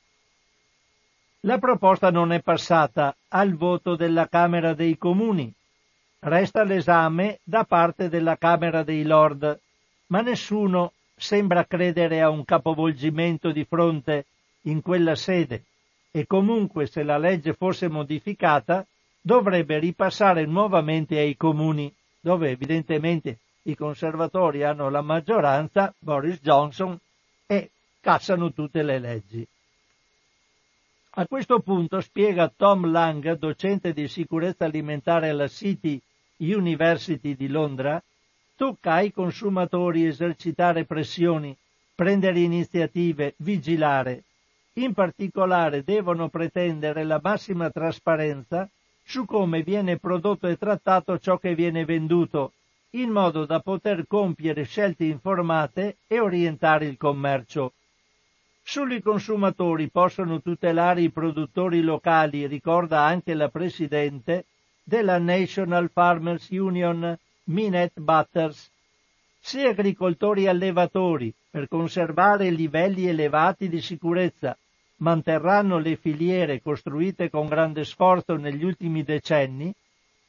La proposta non è passata al voto della Camera dei Comuni. Resta l'esame da parte della Camera dei Lord, ma nessuno sembra credere a un capovolgimento di fronte in quella sede e comunque se la legge fosse modificata dovrebbe ripassare nuovamente ai comuni, dove evidentemente i conservatori hanno la maggioranza, Boris Johnson, e cassano tutte le leggi. A questo punto spiega Tom Lang, docente di sicurezza alimentare alla City University di Londra, tocca ai consumatori esercitare pressioni, prendere iniziative, vigilare. In particolare devono pretendere la massima trasparenza su come viene prodotto e trattato ciò che viene venduto, in modo da poter compiere scelte informate e orientare il commercio. Solo consumatori possono tutelare i produttori locali, ricorda anche la Presidente della National Farmers Union, Minette Butters. Se agricoltori e allevatori, per conservare livelli elevati di sicurezza, manterranno le filiere costruite con grande sforzo negli ultimi decenni,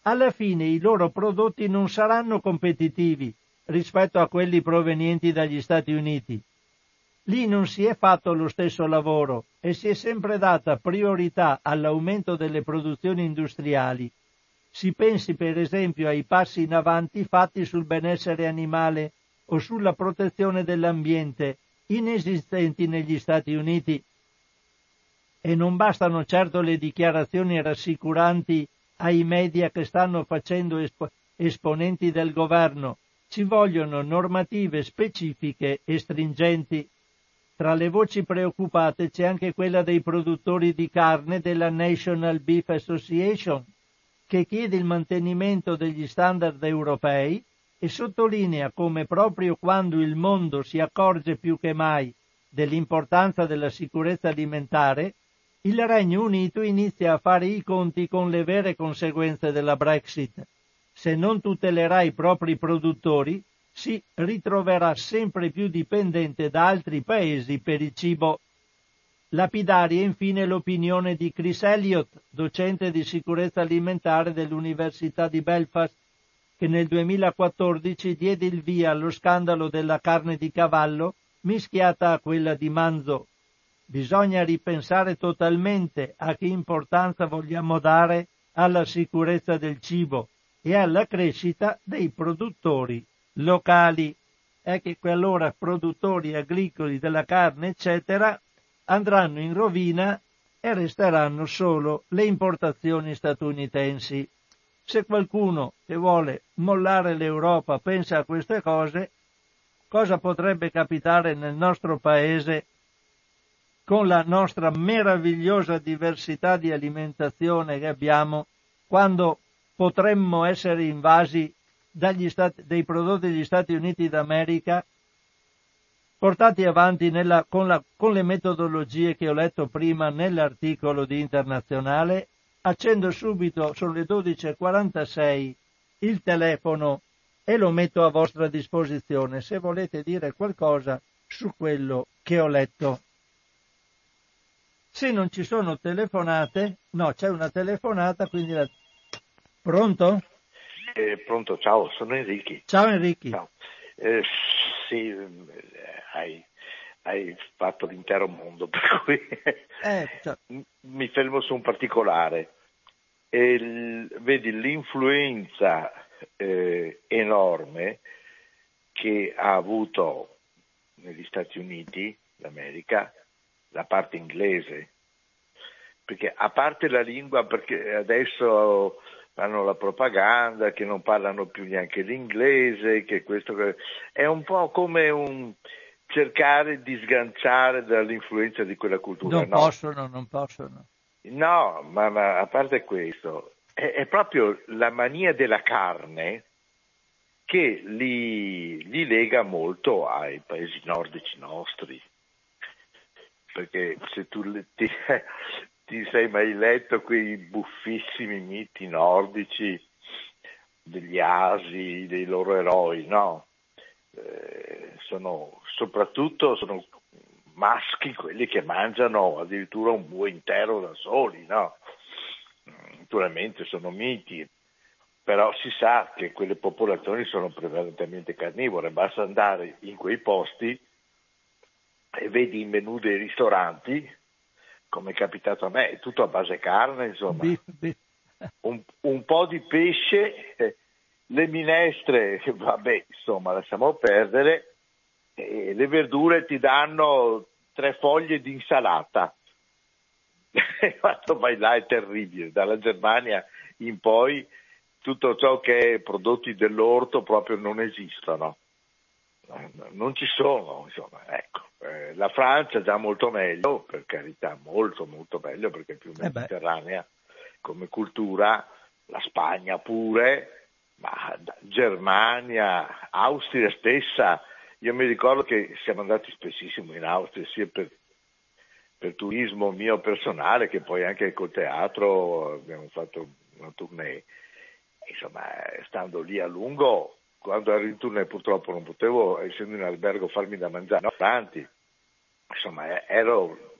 alla fine i loro prodotti non saranno competitivi rispetto a quelli provenienti dagli Stati Uniti Lì non si è fatto lo stesso lavoro e si è sempre data priorità all'aumento delle produzioni industriali. Si pensi per esempio ai passi in avanti fatti sul benessere animale o sulla protezione dell'ambiente, inesistenti negli Stati Uniti. E non bastano certo le dichiarazioni rassicuranti ai media che stanno facendo esp- esponenti del governo, ci vogliono normative specifiche e stringenti. Tra le voci preoccupate c'è anche quella dei produttori di carne della National Beef Association, che chiede il mantenimento degli standard europei e sottolinea come proprio quando il mondo si accorge più che mai dell'importanza della sicurezza alimentare, il Regno Unito inizia a fare i conti con le vere conseguenze della Brexit. Se non tutelerà i propri produttori, si ritroverà sempre più dipendente da altri paesi per il cibo. Lapidaria infine l'opinione di Chris Elliott, docente di sicurezza alimentare dell'Università di Belfast, che nel 2014 diede il via allo scandalo della carne di cavallo mischiata a quella di manzo. Bisogna ripensare totalmente a che importanza vogliamo dare alla sicurezza del cibo e alla crescita dei produttori locali. È che allora produttori agricoli della carne, eccetera, andranno in rovina e resteranno solo le importazioni statunitensi. Se qualcuno che vuole mollare l'Europa pensa a queste cose, cosa potrebbe capitare nel nostro paese con la nostra meravigliosa diversità di alimentazione che abbiamo quando potremmo essere invasi stati, dei prodotti degli Stati Uniti d'America portati avanti nella, con, la, con le metodologie che ho letto prima nell'articolo di Internazionale, accendo subito, sono le 12.46, il telefono e lo metto a vostra disposizione se volete dire qualcosa su quello che ho letto. Se non ci sono telefonate, no, c'è una telefonata, quindi la... Pronto? Eh, pronto, ciao, sono Enrichi. Ciao Enrichi. Ciao. Eh, sì, hai, hai fatto l'intero mondo, [LAUGHS] per cui eh, cioè. mi fermo su un particolare. Il, vedi l'influenza eh, enorme che ha avuto negli Stati Uniti d'America la parte inglese, perché a parte la lingua, perché adesso fanno la propaganda, che non parlano più neanche l'inglese, che questo è un po' come un cercare di sganciare dall'influenza di quella cultura. Non no. possono, non possono. No, ma, ma a parte questo, è, è, proprio la mania della carne che li, li lega molto ai paesi nordici nostri. Perché se tu ti, [LAUGHS] ti sei mai letto quei buffissimi miti nordici degli asi, dei loro eroi, no? Eh, sono, soprattutto sono maschi quelli che mangiano addirittura un bue intero da soli, no? Naturalmente sono miti, però si sa che quelle popolazioni sono prevalentemente carnivore, basta andare in quei posti e vedi i menù dei ristoranti come è capitato a me, è tutto a base carne, insomma. Un, un po' di pesce, le minestre, [LAUGHS] vabbè, insomma, lasciamo perdere, e le verdure ti danno tre foglie di insalata. [LAUGHS] Fatto mai là è terribile, dalla Germania in poi tutto ciò che è prodotti dell'orto proprio non esistono, non ci sono, insomma, ecco. Eh, la Francia già molto meglio, per carità, molto molto meglio perché è più eh mediterranea eh come cultura, la Spagna pure, ma Germania, Austria stessa, io mi ricordo che siamo andati spessissimo in Austria sia per, per turismo mio personale che poi anche col teatro abbiamo fatto una tournée. Insomma, stando lì a lungo quando ero in tournée purtroppo non potevo, essendo in albergo, farmi da mangiare no, avanti. Insomma, ero,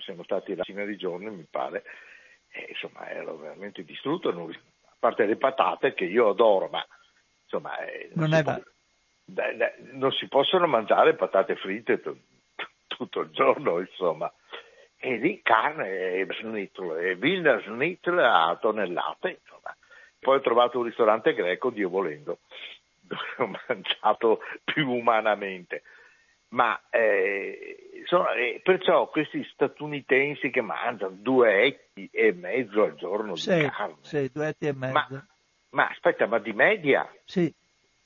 siamo stati la decina di giorni, mi pare, e insomma ero veramente distrutto, non, a parte le patate che io adoro, ma insomma eh, non, non, può, da, da, non, si possono mangiare patate fritte t- t- [LAUGHS] tutto il giorno, insomma. E lì carne e schnitzel, e Wiener schnitzel a tonnellate, insomma. Poi ho trovato un ristorante greco, Dio volendo dove [LAUGHS] ho mangiato più umanamente. Ma eh, sono, eh, perciò questi statunitensi che mangiano due etti e mezzo al giorno sì, di carne. Sì, due etti e mezzo. Ma, ma aspetta, ma di media? Sì.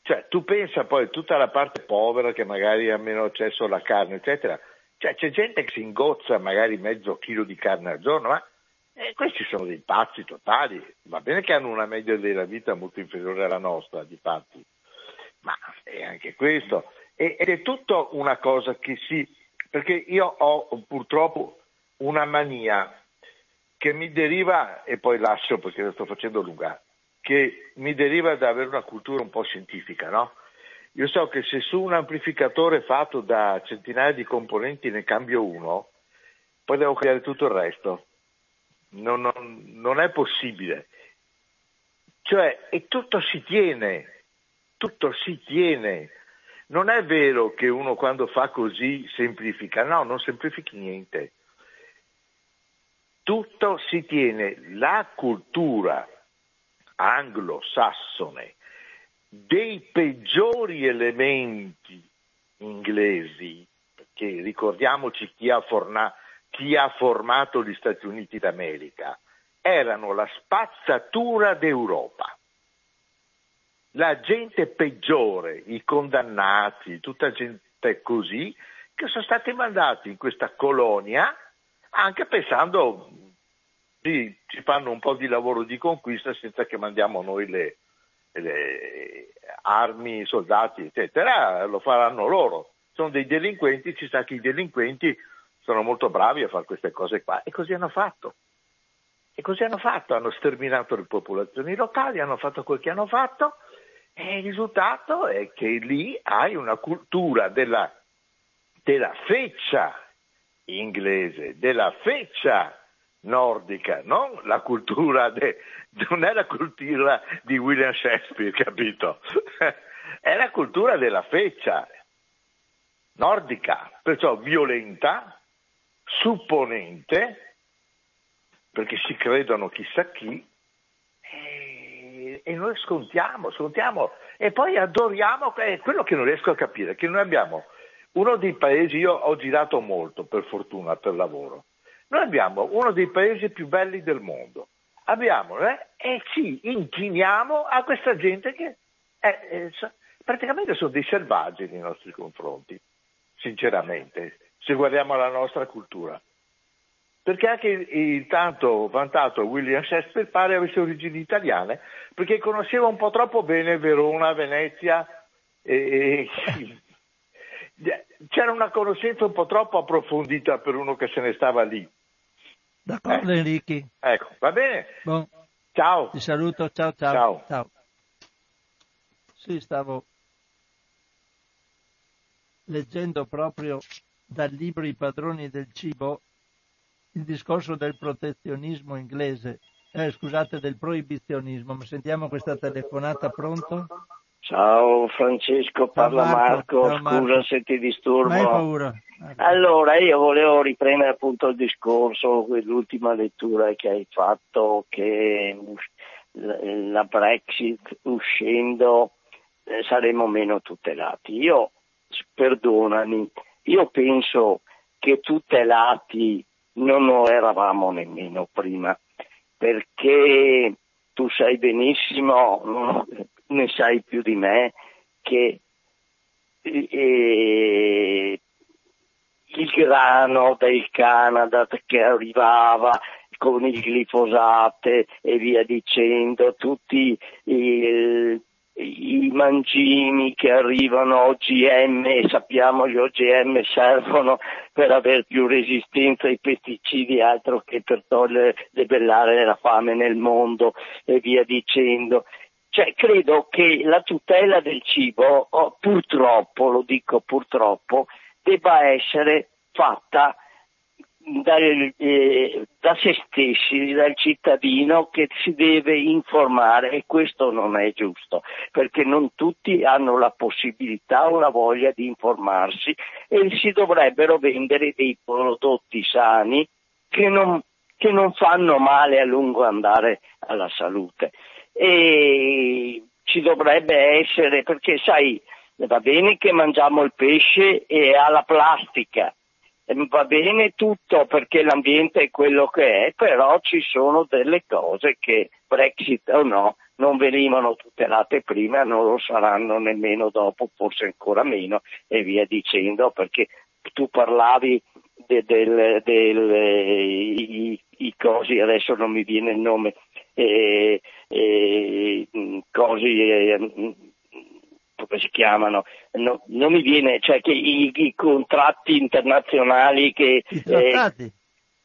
Cioè, tu pensa poi tutta la parte povera che magari ha meno accesso alla carne, eccetera. Cioè, c'è gente che si ingozza magari mezzo chilo di carne al giorno, ma eh, questi sono dei pazzi totali. Va bene che hanno una media della vita molto inferiore alla nostra, di pazzi ma è anche questo. ed è tutto una cosa che si... perché io ho purtroppo una mania che mi deriva, e poi lascio perché lo sto facendo lunga, che mi deriva da avere una cultura un po' scientifica, no? Io so che se su un amplificatore fatto da centinaia di componenti ne cambio uno, poi devo creare tutto il resto. Non, non, non è possibile. Cioè, e tutto si tiene, tutto si tiene. Non è vero che uno quando fa così semplifica, no, non semplifichi niente. Tutto si tiene. La cultura anglosassone dei peggiori elementi inglesi, perché ricordiamoci chi ha, forna, chi ha formato gli Stati Uniti d'America, erano la spazzatura d'Europa. La gente peggiore, i condannati, tutta gente così, che sono stati mandati in questa colonia anche pensando sì, ci fanno un po' di lavoro di conquista senza che mandiamo noi le, le armi, soldati, eccetera, lo faranno loro. Sono dei delinquenti, ci sa che i delinquenti sono molto bravi a fare queste cose qua e così hanno fatto. E così hanno fatto, hanno sterminato le popolazioni locali, hanno fatto quel che hanno fatto e il risultato è che lì hai una cultura della, della feccia inglese, della feccia nordica, non la cultura, de, non è la cultura di William Shakespeare, capito? [LAUGHS] è la cultura della feccia nordica, perciò violenta, supponente, perché si credono chissà chi, e, noi scontiamo, scontiamo e poi adoriamo, è quello che non riesco a capire, che noi abbiamo uno dei paesi, io ho girato molto per fortuna, per lavoro, noi abbiamo uno dei paesi più belli del mondo, abbiamo, eh, e ci inchiniamo a questa gente che è, è, praticamente sono dei selvaggi nei nostri confronti, sinceramente, se guardiamo la nostra cultura. Perché anche il tanto vantato William Shakespeare pare avesse origini italiane, perché conosceva un po' troppo bene Verona, Venezia e, [LAUGHS] c'era una conoscenza un po' troppo approfondita per uno che se ne stava lì. D'accordo eh. Enrico. Ecco, va bene. Bon. Ciao. Ti saluto, ciao ciao. Ciao. ciao. Sì, stavo leggendo proprio dal libro I padroni del cibo il discorso del protezionismo inglese, eh, scusate, del proibizionismo, ma sentiamo questa telefonata, pronto? Ciao Francesco, parla Marco, Marco. Ciao Marco. scusa se ti disturbo. Hai paura. Allora, io volevo riprendere appunto il discorso, l'ultima lettura che hai fatto, che la Brexit uscendo eh, saremo meno tutelati. Io, perdonami, io penso che tutelati non lo eravamo nemmeno prima, perché tu sai benissimo, ne sai più di me, che eh, il grano del Canada che arrivava con il glifosate e via dicendo, tutti i, i mangimi che arrivano OGM e sappiamo gli OGM servono per avere più resistenza ai pesticidi altro che per togliere, debellare la fame nel mondo e via dicendo. Cioè, credo che la tutela del cibo, oh, purtroppo, lo dico purtroppo, debba essere fatta da, eh, da, se stessi, dal cittadino che si deve informare e questo non è giusto perché non tutti hanno la possibilità o la voglia di informarsi e si dovrebbero vendere dei prodotti sani che non, che non fanno male a lungo andare alla salute. E ci dovrebbe essere perché sai va bene che mangiamo il pesce e ha la plastica va bene tutto perché l'ambiente è quello che è, però ci sono delle cose che Brexit o no non venivano tutelate prima, non lo saranno nemmeno dopo, forse ancora meno e via dicendo, perché tu parlavi del, del, del i, i, cosi, adesso non mi viene il nome, eh, eh, cosi eh, come si chiamano, no, non mi viene, cioè che i, i contratti internazionali che... I trattati?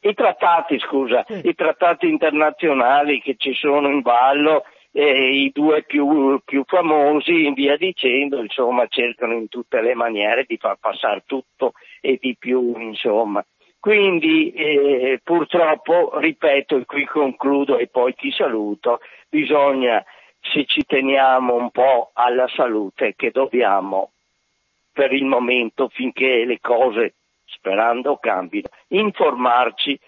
i trattati, scusa, sì. i trattati internazionali che ci sono in ballo, eh, i due più, più, famosi, in via dicendo, insomma, cercano in tutte le maniere di far passare tutto e di più, insomma. Quindi eh, purtroppo, ripeto, e qui concludo e poi ti saluto, bisogna, se ci teniamo un po' alla salute, che dobbiamo per il momento, finché le cose, sperando, cambino, informarci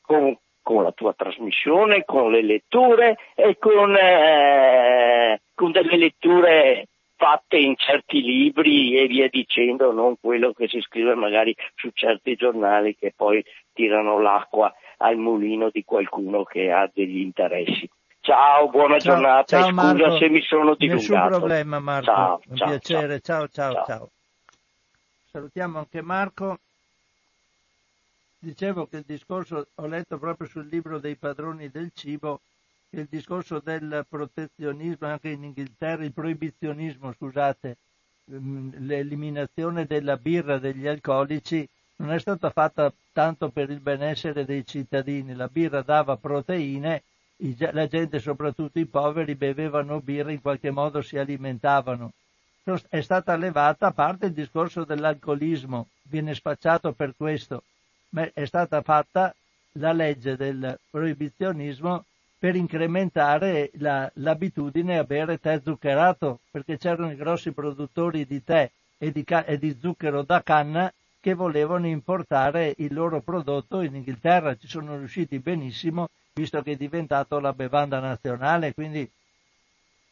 con, con la tua trasmissione, con le letture e con, eh, con delle letture fatte in certi libri e via dicendo, non quello che si scrive magari su certi giornali che poi tirano l'acqua al mulino di qualcuno che ha degli interessi. Ciao, buona ciao, giornata ciao, scusa Marco. se mi sono dilungato. Nessun problema Marco, ciao, un ciao, piacere, ciao ciao ciao. Salutiamo anche Marco. Dicevo che il discorso, ho letto proprio sul libro dei padroni del cibo, il discorso del protezionismo anche in Inghilterra, il proibizionismo, scusate, mm, l'eliminazione della birra degli alcolici non è stata fatta tanto per il benessere dei cittadini, la birra dava proteine, la gente, soprattutto i poveri, bevevano birra, in qualche modo si alimentavano. È stata levata, a parte il discorso dell'alcolismo, viene spacciato per questo, ma è stata fatta la legge del proibizionismo per incrementare la, l'abitudine a bere tè zuccherato, perché c'erano i grossi produttori di tè e di, e di zucchero da canna che volevano importare il loro prodotto in Inghilterra. Ci sono riusciti benissimo, visto che è diventato la bevanda nazionale, quindi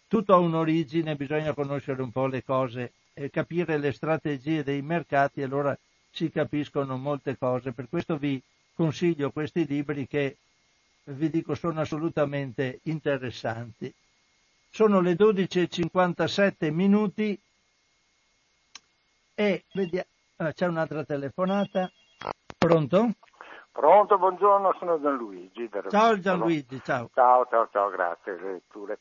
tutto ha un'origine, bisogna conoscere un po' le cose e capire le strategie dei mercati, allora si capiscono molte cose. Per questo vi consiglio questi libri che vi dico sono assolutamente interessanti. Sono le 12.57 minuti e vediamo, ah, c'è un'altra telefonata. Pronto? Pronto, buongiorno, sono Gianluigi. Ciao Gianluigi, ciao. Ciao, ciao, ciao, grazie. Letture.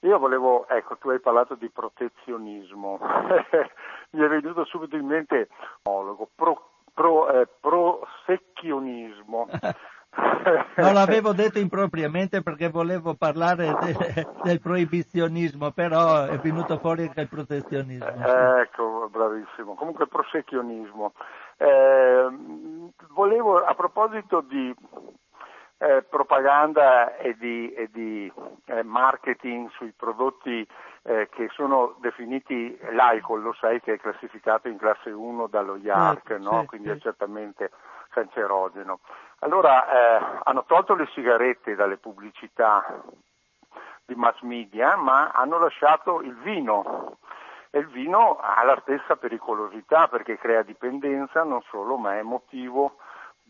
Io volevo, ecco, tu hai parlato di protezionismo, [LAUGHS] mi è venuto subito in mente pro, pro, eh, prosecchionismo. [LAUGHS] non l'avevo detto impropriamente perché volevo parlare de, del proibizionismo, però è venuto fuori anche il protezionismo. Eh, ecco, bravissimo. Comunque prosecchionismo. Eh, volevo, a proposito di eh, propaganda e di, e di eh, marketing sui prodotti eh, che sono definiti l'alcol, lo sai che è classificato in classe 1 dallo IARC, eh, no? sì, quindi sì. è certamente cancerogeno. Allora eh, hanno tolto le sigarette dalle pubblicità di mass media, ma hanno lasciato il vino. E il vino ha la stessa pericolosità perché crea dipendenza non solo, ma è motivo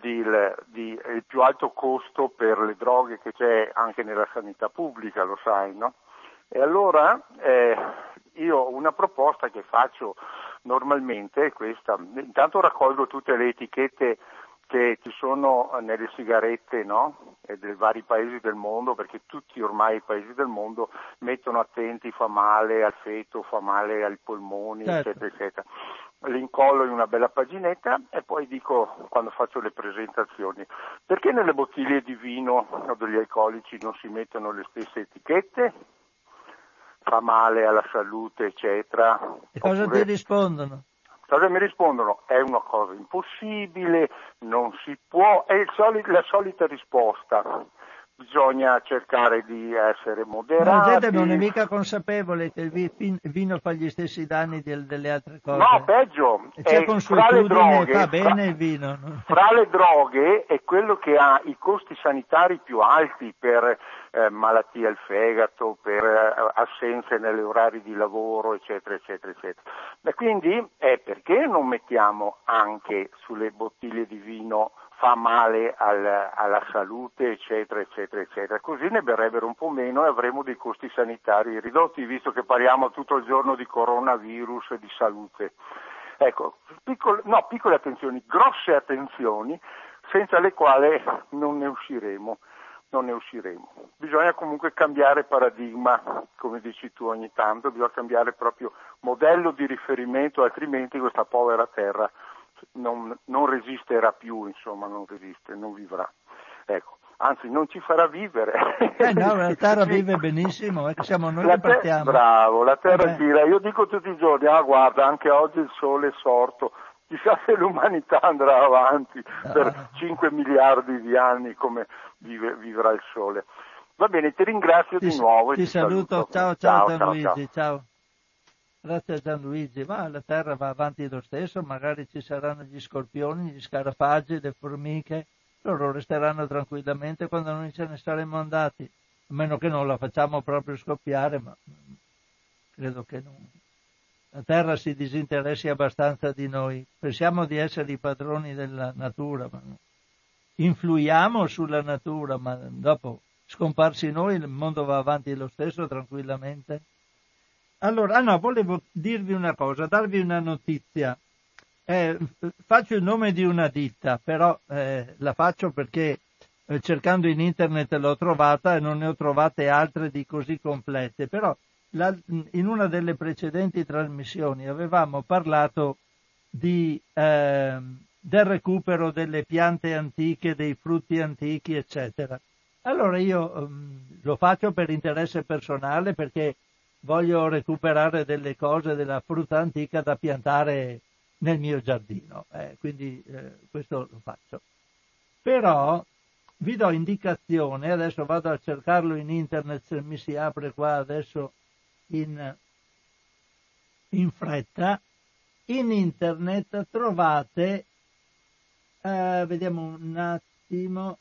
di, di, il più alto costo per le droghe che c'è anche nella sanità pubblica, lo sai, no? E allora eh, io una proposta che faccio normalmente è questa, intanto raccolgo tutte le etichette che ci sono nelle sigarette no? dei vari paesi del mondo, perché tutti ormai i paesi del mondo mettono attenti, fa male al feto, fa male ai polmoni, certo. eccetera, eccetera. Li incollo in una bella paginetta e poi dico quando faccio le presentazioni, perché nelle bottiglie di vino o degli alcolici non si mettono le stesse etichette? Fa male alla salute, eccetera. E cosa Oppure... ti rispondono? Cosa mi rispondono? È una cosa impossibile, non si può, è soli- la solita risposta. Bisogna cercare di essere moderati. Ma gente non è mica consapevole che il vino fa gli stessi danni del, delle altre cose. No, peggio. E c'è consuetudine, fa bene fra, il vino. Fra le droghe è quello che ha i costi sanitari più alti per eh, malattie al fegato, per eh, assenze negli orari di lavoro, eccetera, eccetera, eccetera. E quindi eh, perché non mettiamo anche sulle bottiglie di vino fa male al, alla salute, eccetera, eccetera, eccetera. Così ne berrebbero un po' meno e avremo dei costi sanitari ridotti, visto che parliamo tutto il giorno di coronavirus e di salute. Ecco, piccole, no, piccole attenzioni, grosse attenzioni, senza le quali non ne usciremo non ne usciremo. Bisogna comunque cambiare paradigma, come dici tu ogni tanto, bisogna cambiare proprio modello di riferimento, altrimenti questa povera terra non, non resisterà più, insomma, non resiste, non vivrà. Ecco, anzi non ci farà vivere. Eh no, la [LAUGHS] Terra vive benissimo, eh, siamo noi la che partiamo. bravo, la Terra Eh. gira. Io dico tutti i giorni, ah guarda, anche oggi il sole è sorto. Chissà se l'umanità andrà avanti per Ah. 5 miliardi di anni come vive- vivrà il sole. Va bene, ti ringrazio Ti, di nuovo. ti saluto, ciao ciao, ciao, Gianluigi, ciao. Grazie a Gianluigi, ma la Terra va avanti lo stesso, magari ci saranno gli scorpioni, gli scarafaggi, le formiche, loro resteranno tranquillamente quando noi ce ne saremo andati, a meno che non la facciamo proprio scoppiare, ma credo che non. La Terra si disinteressi abbastanza di noi, pensiamo di essere i padroni della natura, ma influiamo sulla natura, ma dopo scomparsi noi il mondo va avanti lo stesso tranquillamente. Allora, ah no, volevo dirvi una cosa, darvi una notizia. Eh, faccio il nome di una ditta, però eh, la faccio perché eh, cercando in internet l'ho trovata e non ne ho trovate altre di così complete. Però in una delle precedenti trasmissioni avevamo parlato di, ehm, del recupero delle piante antiche, dei frutti antichi, eccetera. Allora io ehm, lo faccio per interesse personale perché voglio recuperare delle cose della frutta antica da piantare nel mio giardino, eh, quindi eh, questo lo faccio. Però vi do indicazione, adesso vado a cercarlo in internet se mi si apre qua adesso in, in fretta, in internet trovate, eh, vediamo un attimo,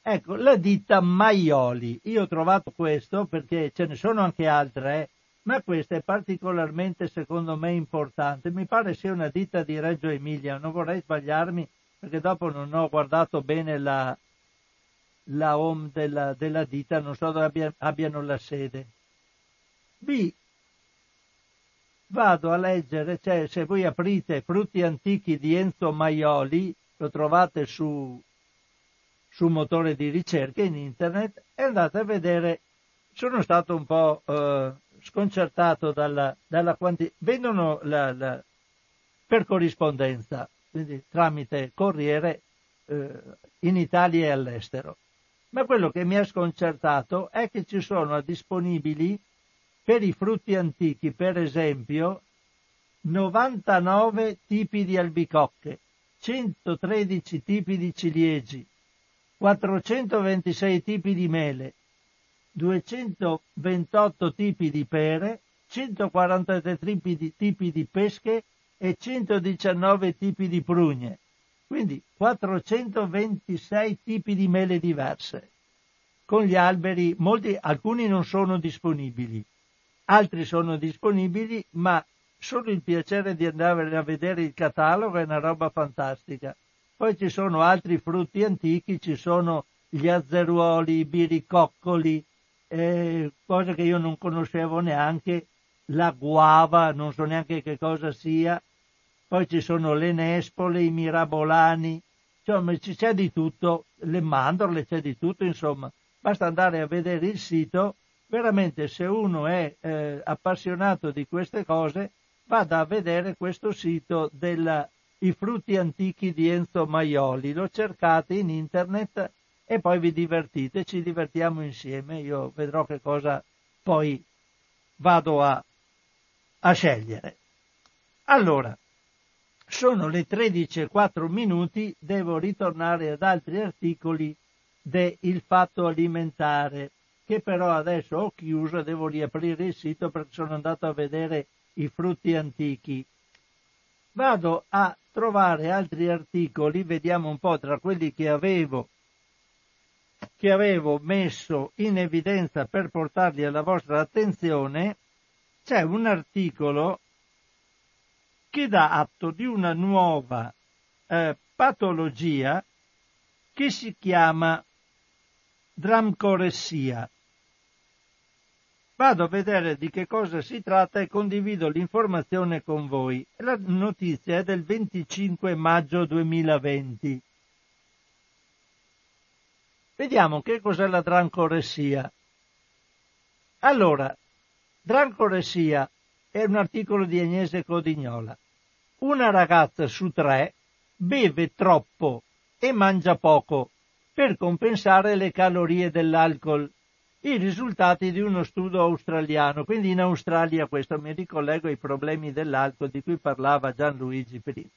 ecco, la ditta Maioli. Io ho trovato questo perché ce ne sono anche altre, ma questa è particolarmente secondo me importante. Mi pare sia una ditta di Reggio Emilia, non vorrei sbagliarmi perché dopo non ho guardato bene la, la home della, della ditta, non so dove abbia- abbiano la sede. Vi vado a leggere, cioè se voi aprite Frutti antichi di Enzo Maioli, lo trovate su, su motore di ricerca in internet e andate a vedere, sono stato un po' eh, sconcertato dalla, dalla quantità, vendono la, la- per corrispondenza, quindi tramite corriere eh, in Italia e all'estero. Ma quello che mi ha sconcertato è che ci sono disponibili per i frutti antichi, per esempio, 99 tipi di albicocche, 113 tipi di ciliegie, 426 tipi di mele, 228 tipi di pere, 143 tipi di, tipi di pesche e 119 tipi di prugne. Quindi 426 tipi di mele diverse. Con gli alberi, molti, alcuni non sono disponibili, altri sono disponibili, ma solo il piacere di andare a vedere il catalogo è una roba fantastica. Poi ci sono altri frutti antichi, ci sono gli azzeruoli, i biricoccoli, eh, cose che io non conoscevo neanche, la guava, non so neanche che cosa sia, poi ci sono le nespole, i mirabolani, insomma c'è di tutto, le mandorle, c'è di tutto, insomma, basta andare a vedere il sito, veramente se uno è eh, appassionato di queste cose, vada a vedere questo sito della i frutti antichi di Enzo Maioli, lo cercate in internet e poi vi divertite, ci divertiamo insieme, io vedrò che cosa poi vado a, a scegliere. Allora, sono le 13 e 4 minuti, devo ritornare ad altri articoli del fatto alimentare, che però adesso ho chiuso, devo riaprire il sito perché sono andato a vedere i frutti antichi. Vado a trovare altri articoli, vediamo un po' tra quelli che avevo che avevo messo in evidenza per portarli alla vostra attenzione, c'è un articolo che dà atto di una nuova eh, patologia che si chiama dramcoressia. Vado a vedere di che cosa si tratta e condivido l'informazione con voi. La notizia è del 25 maggio 2020. Vediamo che cos'è la drancoressia. Allora, drancoressia è un articolo di Agnese Codignola. una ragazza su tre beve troppo e mangia poco per compensare le calorie dell'alcol. I risultati di uno studio australiano, quindi in Australia questo mi ricollego ai problemi dell'alcol di cui parlava Gianluigi prima.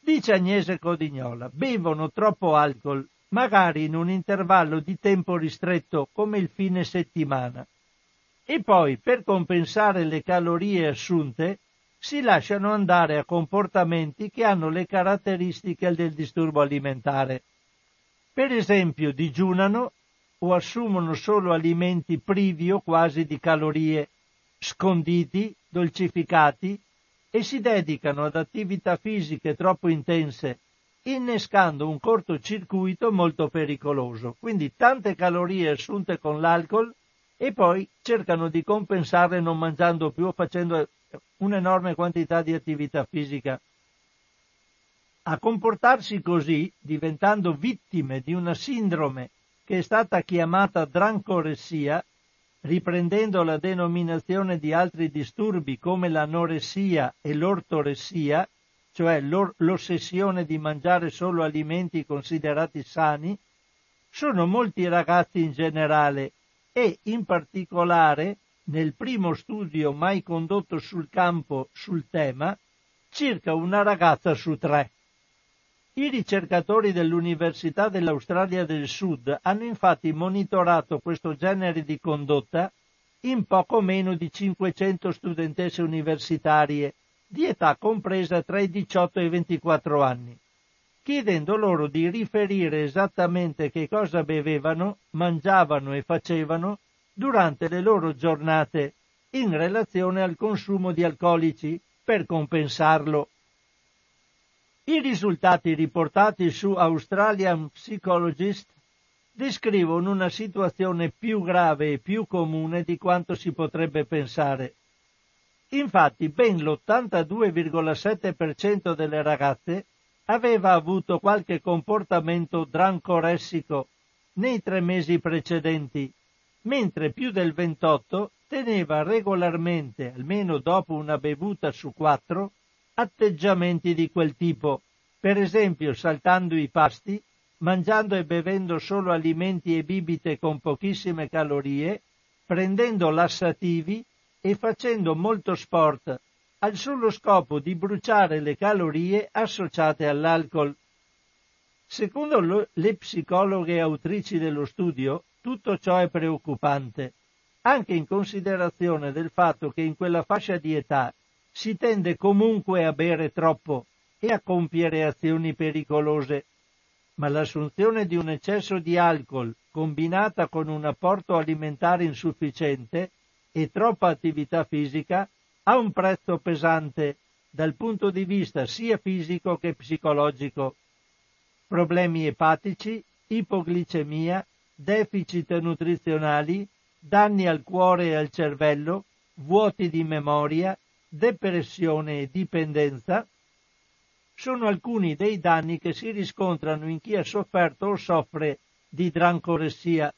Dice Agnese Codignola, bevono troppo alcol, magari in un intervallo di tempo ristretto come il fine settimana. E poi, per compensare le calorie assunte, si lasciano andare a comportamenti che hanno le caratteristiche del disturbo alimentare. Per esempio, digiunano o assumono solo alimenti privi o quasi di calorie, sconditi, dolcificati, e si dedicano ad attività fisiche troppo intense, innescando un cortocircuito molto pericoloso. Quindi tante calorie assunte con l'alcol e poi cercano di compensarle non mangiando più o facendo un'enorme quantità di attività fisica. A comportarsi così, diventando vittime di una sindrome che è stata chiamata drancoressia, riprendendo la denominazione di altri disturbi come l'anoressia e l'ortoressia, cioè l'ossessione di mangiare solo alimenti considerati sani, sono molti ragazzi in generale e in particolare nel primo studio mai condotto sul campo sul tema, circa una ragazza su tre. I ricercatori dell'Università dell'Australia del Sud hanno infatti monitorato questo genere di condotta in poco meno di 500 studentesse universitarie di età compresa tra i 18 e i 24 anni, chiedendo loro di riferire esattamente che cosa bevevano, mangiavano e facevano durante le loro giornate in relazione al consumo di alcolici per compensarlo. I risultati riportati su Australian Psychologist descrivono una situazione più grave e più comune di quanto si potrebbe pensare. Infatti ben l'82,7% delle ragazze aveva avuto qualche comportamento drancoressico nei tre mesi precedenti, mentre più del 28 teneva regolarmente, almeno dopo una bevuta su quattro, atteggiamenti di quel tipo, per esempio saltando i pasti, mangiando e bevendo solo alimenti e bibite con pochissime calorie, prendendo lassativi e facendo molto sport al solo scopo di bruciare le calorie associate all'alcol. Secondo le psicologhe autrici dello studio, tutto ciò è preoccupante, anche in considerazione del fatto che in quella fascia di età si tende comunque a bere troppo e a compiere azioni pericolose, ma l'assunzione di un eccesso di alcol combinata con un apporto alimentare insufficiente e troppa attività fisica ha un prezzo pesante dal punto di vista sia fisico che psicologico. Problemi epatici, ipoglicemia, deficit nutrizionali, danni al cuore e al cervello, vuoti di memoria, depressione e dipendenza, sono alcuni dei danni che si riscontrano in chi ha sofferto o soffre di drancoressia.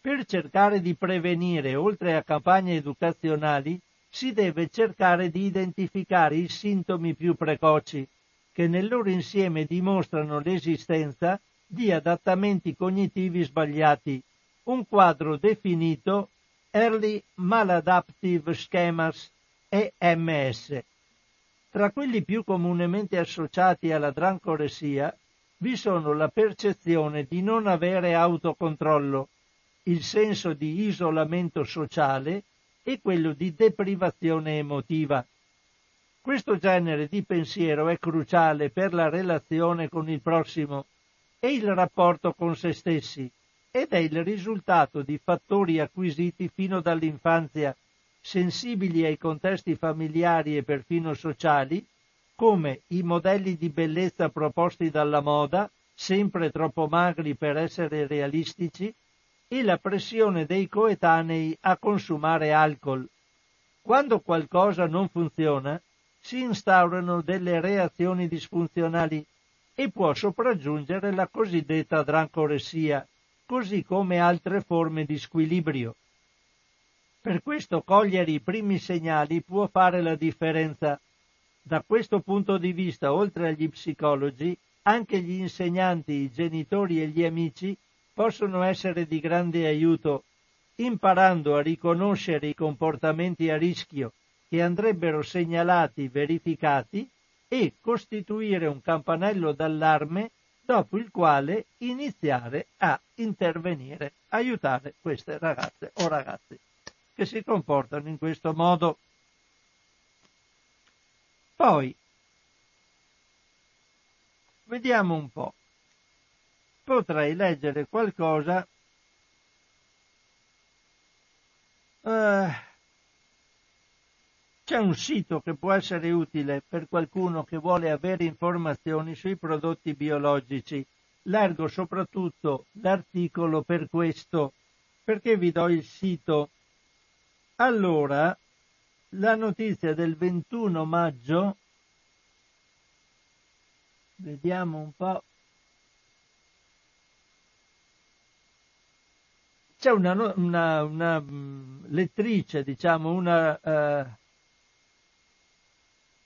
Per cercare di prevenire, oltre a campagne educazionali, si deve cercare di identificare i sintomi più precoci, che nel loro insieme dimostrano l'esistenza di adattamenti cognitivi sbagliati, un quadro definito Early Maladaptive Schemas EMS. Tra quelli più comunemente associati alla drancoressia vi sono la percezione di non avere autocontrollo, il senso di isolamento sociale e quello di deprivazione emotiva. Questo genere di pensiero è cruciale per la relazione con il prossimo e il rapporto con se stessi ed è il risultato di fattori acquisiti fino dall'infanzia, sensibili ai contesti familiari e perfino sociali, come i modelli di bellezza proposti dalla moda, sempre troppo magri per essere realistici, e la pressione dei coetanei a consumare alcol. Quando qualcosa non funziona, si instaurano delle reazioni disfunzionali e può sopraggiungere la cosiddetta drancoressia, così come altre forme di squilibrio. Per questo cogliere i primi segnali può fare la differenza, Da questo punto di vista, oltre agli psicologi, anche gli insegnanti, i genitori e gli amici possono essere di grande aiuto, imparando a riconoscere i comportamenti a rischio che andrebbero segnalati, verificati e costituire un campanello d'allarme dopo il quale iniziare a intervenire, aiutare queste ragazze o ragazzi che si comportano in questo modo. Poi, vediamo un po'. Potrei leggere qualcosa. Uh, c'è un sito che può essere utile per qualcuno che vuole avere informazioni sui prodotti biologici. Leggo soprattutto l'articolo per questo, perché vi do il sito. Allora, la notizia del 21 maggio, vediamo un po'. C'è una, una, una mm, lettrice, diciamo, una uh,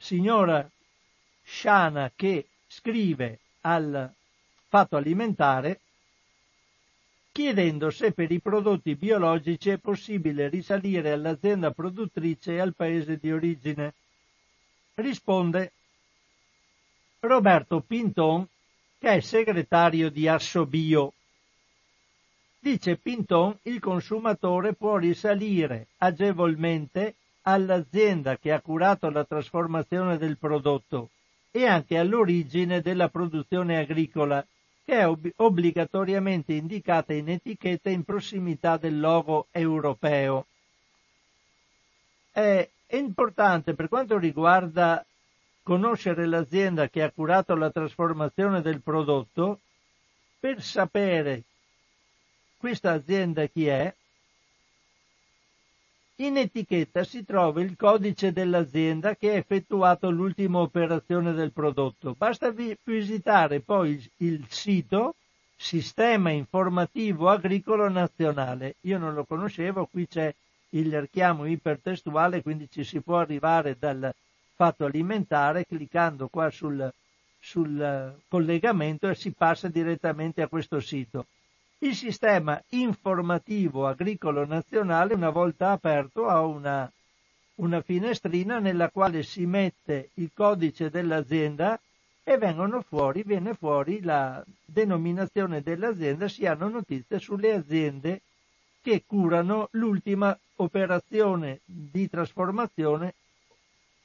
signora Shana che scrive al fatto alimentare chiedendo se per i prodotti biologici è possibile risalire all'azienda produttrice e al paese di origine. Risponde Roberto Pinton, che è segretario di Assobio. Dice Pinton, il consumatore può risalire agevolmente all'azienda che ha curato la trasformazione del prodotto e anche all'origine della produzione agricola, che è ob- obbligatoriamente indicata in etichetta in prossimità del logo europeo. È importante per quanto riguarda conoscere l'azienda che ha curato la trasformazione del prodotto, per sapere questa azienda chi è, in etichetta si trova il codice dell'azienda che ha effettuato l'ultima operazione del prodotto. Basta visitare poi il sito Sistema Informativo Agricolo Nazionale. Io non lo conoscevo, qui c'è il richiamo ipertestuale, quindi ci si può arrivare dal fatto alimentare cliccando qua sul, sul collegamento e si passa direttamente a questo sito. Il sistema informativo agricolo nazionale, una volta aperto, ha una, una finestrina nella quale si mette il codice dell'azienda e vengono fuori, viene fuori la denominazione dell'azienda, si hanno notizie sulle aziende che curano l'ultima operazione di trasformazione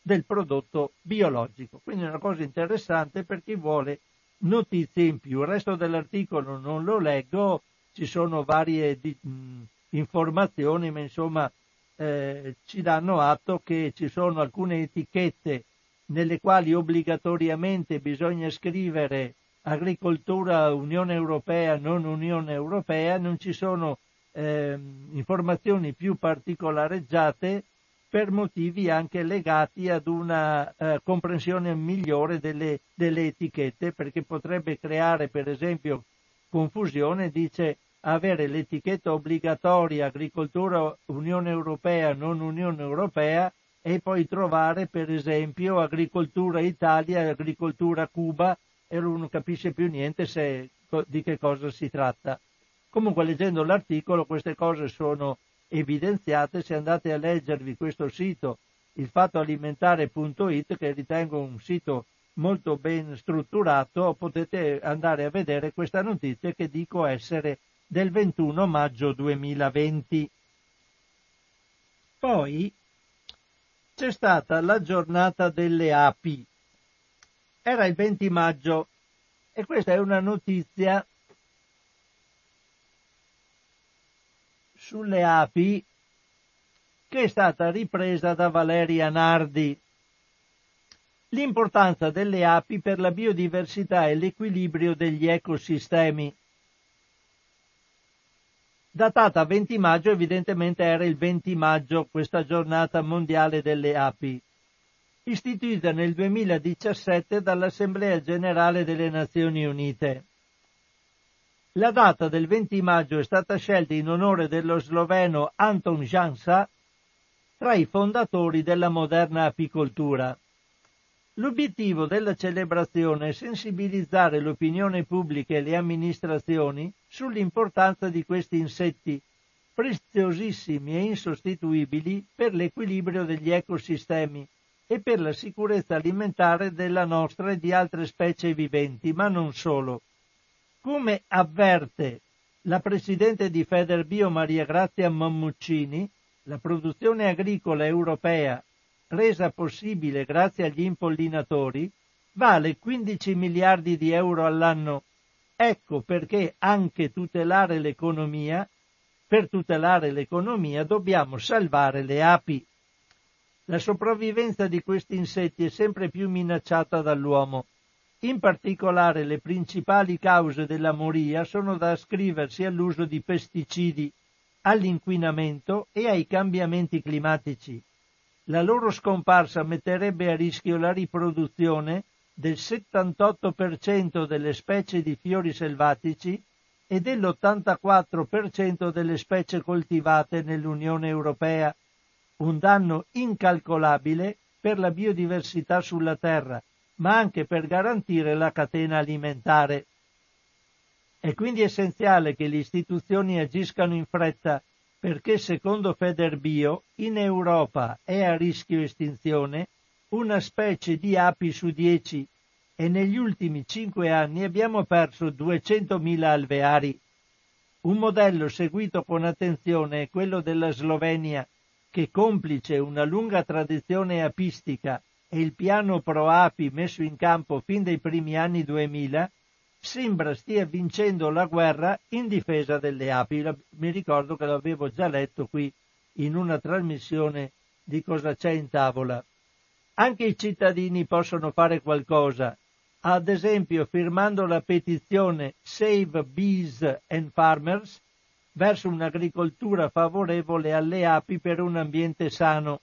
del prodotto biologico. Quindi è una cosa interessante per chi vuole notizie in più. Il resto dell'articolo non lo leggo, ci sono varie di, mh, informazioni, ma insomma eh, ci danno atto che ci sono alcune etichette nelle quali obbligatoriamente bisogna scrivere agricoltura Unione Europea, non Unione Europea, non ci sono eh, informazioni più particolareggiate per motivi anche legati ad una eh, comprensione migliore delle, delle, etichette, perché potrebbe creare per esempio confusione, dice avere l'etichetta obbligatoria agricoltura Unione Europea, non Unione Europea e poi trovare per esempio agricoltura Italia agricoltura Cuba e uno non capisce più niente se, di che cosa si tratta. Comunque leggendo l'articolo queste cose sono evidenziate se andate a leggervi questo sito ilfattoalimentare.it che ritengo un sito molto ben strutturato potete andare a vedere questa notizia che dico essere del 21 maggio 2020. Poi c'è stata la giornata delle api. Era il 20 maggio e questa è una notizia sulle api che è stata ripresa da Valeria Nardi. L'importanza delle api per la biodiversità e l'equilibrio degli ecosistemi. Datata 20 maggio, evidentemente era il 20 maggio questa giornata mondiale delle api, istituita nel 2017 dall'Assemblea generale delle Nazioni Unite. La data del 20 maggio è stata scelta in onore dello sloveno Anton Jansa, tra i fondatori della moderna apicoltura. L'obiettivo della celebrazione è sensibilizzare l'opinione pubblica e le amministrazioni sull'importanza di questi insetti, preziosissimi e insostituibili per l'equilibrio degli ecosistemi e per la sicurezza alimentare della nostra e di altre specie viventi, ma non solo. Come avverte la Presidente di Federbio Maria Grazia Mammuccini, la produzione agricola europea, resa possibile grazie agli impollinatori, vale 15 miliardi di euro all'anno. Ecco perché anche tutelare l'economia, per tutelare l'economia dobbiamo salvare le api. La sopravvivenza di questi insetti è sempre più minacciata dall'uomo. In particolare le principali cause della moria sono da ascriversi all'uso di pesticidi, all'inquinamento e ai cambiamenti climatici. La loro scomparsa metterebbe a rischio la riproduzione del 78% delle specie di fiori selvatici e dell'84% delle specie coltivate nell'Unione Europea, un danno incalcolabile per la biodiversità sulla Terra ma anche per garantire la catena alimentare. È quindi essenziale che le istituzioni agiscano in fretta perché secondo Federbio in Europa è a rischio estinzione una specie di api su dieci e negli ultimi cinque anni abbiamo perso 200.000 alveari. Un modello seguito con attenzione è quello della Slovenia, che complice una lunga tradizione apistica e il piano pro api messo in campo fin dai primi anni 2000 sembra stia vincendo la guerra in difesa delle api. Mi ricordo che l'avevo già letto qui in una trasmissione di cosa c'è in tavola. Anche i cittadini possono fare qualcosa, ad esempio firmando la petizione Save Bees and Farmers verso un'agricoltura favorevole alle api per un ambiente sano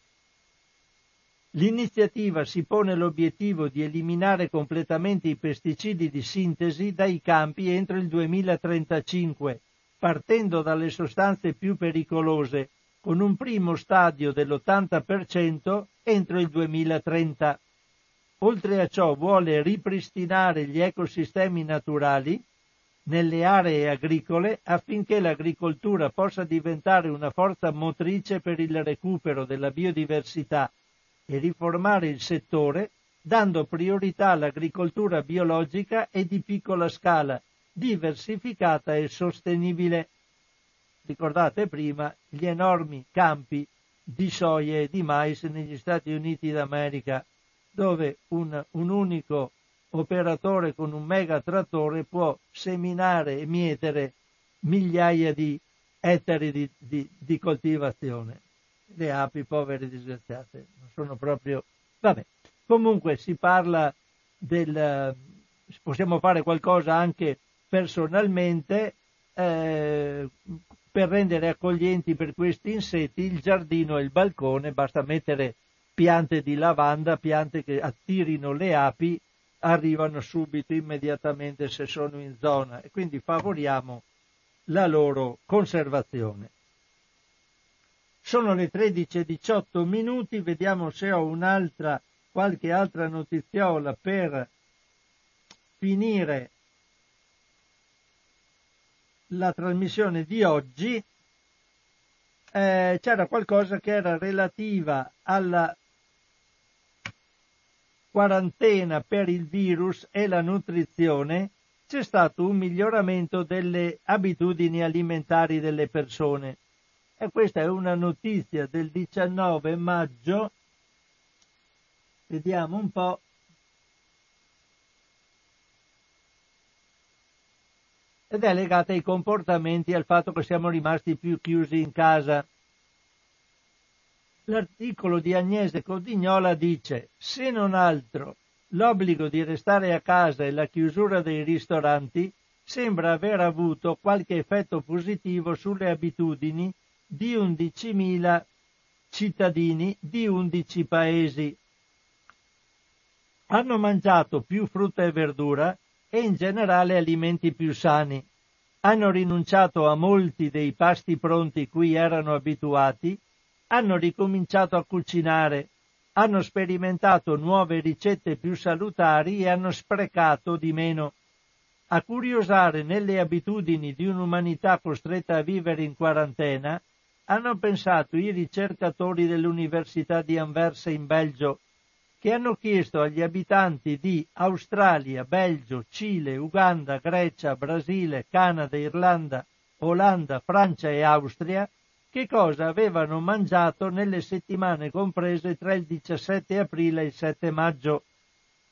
L'iniziativa si pone l'obiettivo di eliminare completamente i pesticidi di sintesi dai campi entro il 2035, partendo dalle sostanze più pericolose, con un primo stadio dell'80% entro il 2030. Oltre a ciò vuole ripristinare gli ecosistemi naturali nelle aree agricole affinché l'agricoltura possa diventare una forza motrice per il recupero della biodiversità e riformare il settore dando priorità all'agricoltura biologica e di piccola scala, diversificata e sostenibile. Ricordate prima gli enormi campi di soia e di mais negli Stati Uniti d'America, dove un, un unico operatore con un mega trattore può seminare e mietere migliaia di ettari di, di, di coltivazione le api povere disgraziate non sono proprio vabbè. Comunque si parla del possiamo fare qualcosa anche personalmente eh, per rendere accoglienti per questi insetti il giardino e il balcone basta mettere piante di lavanda piante che attirino le api arrivano subito immediatamente se sono in zona. E quindi favoriamo la loro conservazione sono le 13.18 minuti, vediamo se ho un'altra, qualche altra notiziola per finire la trasmissione di oggi. Eh, c'era qualcosa che era relativa alla quarantena per il virus e la nutrizione, c'è stato un miglioramento delle abitudini alimentari delle persone. E questa è una notizia del 19 maggio. Vediamo un po'. Ed è legata ai comportamenti e al fatto che siamo rimasti più chiusi in casa. L'articolo di Agnese Codignola dice, se non altro, l'obbligo di restare a casa e la chiusura dei ristoranti sembra aver avuto qualche effetto positivo sulle abitudini di 11.000 cittadini di 11 paesi. Hanno mangiato più frutta e verdura e in generale alimenti più sani. Hanno rinunciato a molti dei pasti pronti cui erano abituati, hanno ricominciato a cucinare, hanno sperimentato nuove ricette più salutari e hanno sprecato di meno. A curiosare nelle abitudini di un'umanità costretta a vivere in quarantena, hanno pensato i ricercatori dell'Università di Anversa in Belgio, che hanno chiesto agli abitanti di Australia, Belgio, Cile, Uganda, Grecia, Brasile, Canada, Irlanda, Olanda, Francia e Austria che cosa avevano mangiato nelle settimane comprese tra il 17 aprile e il 7 maggio,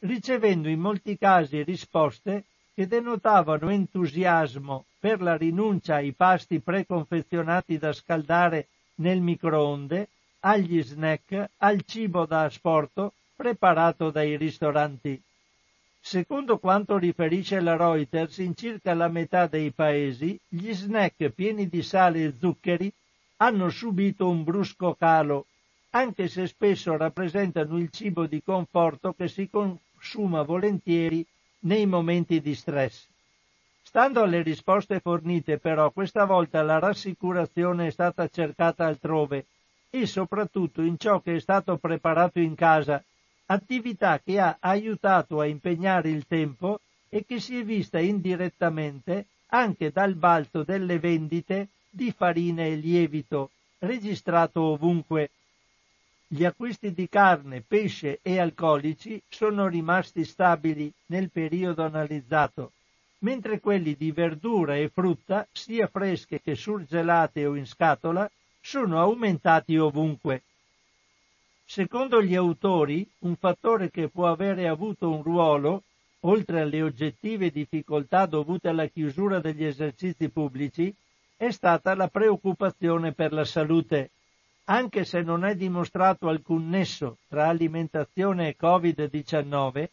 ricevendo in molti casi risposte che denotavano entusiasmo per la rinuncia ai pasti preconfezionati da scaldare nel microonde, agli snack, al cibo da asporto preparato dai ristoranti. Secondo quanto riferisce la Reuters, in circa la metà dei paesi gli snack pieni di sale e zuccheri hanno subito un brusco calo, anche se spesso rappresentano il cibo di conforto che si consuma volentieri nei momenti di stress. Stando alle risposte fornite però questa volta la rassicurazione è stata cercata altrove e soprattutto in ciò che è stato preparato in casa, attività che ha aiutato a impegnare il tempo e che si è vista indirettamente anche dal balzo delle vendite di farina e lievito, registrato ovunque. Gli acquisti di carne, pesce e alcolici sono rimasti stabili nel periodo analizzato, mentre quelli di verdura e frutta, sia fresche che surgelate o in scatola, sono aumentati ovunque. Secondo gli autori, un fattore che può avere avuto un ruolo, oltre alle oggettive difficoltà dovute alla chiusura degli esercizi pubblici, è stata la preoccupazione per la salute, anche se non è dimostrato alcun nesso tra alimentazione e Covid-19,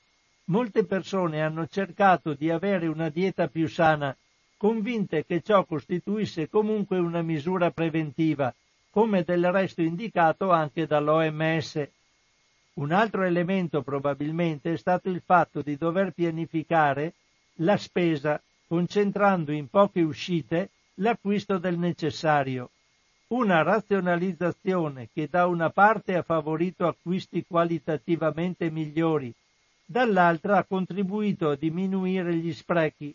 molte persone hanno cercato di avere una dieta più sana, convinte che ciò costituisse comunque una misura preventiva, come del resto indicato anche dall'OMS. Un altro elemento probabilmente è stato il fatto di dover pianificare la spesa, concentrando in poche uscite l'acquisto del necessario. Una razionalizzazione che da una parte ha favorito acquisti qualitativamente migliori, dall'altra ha contribuito a diminuire gli sprechi.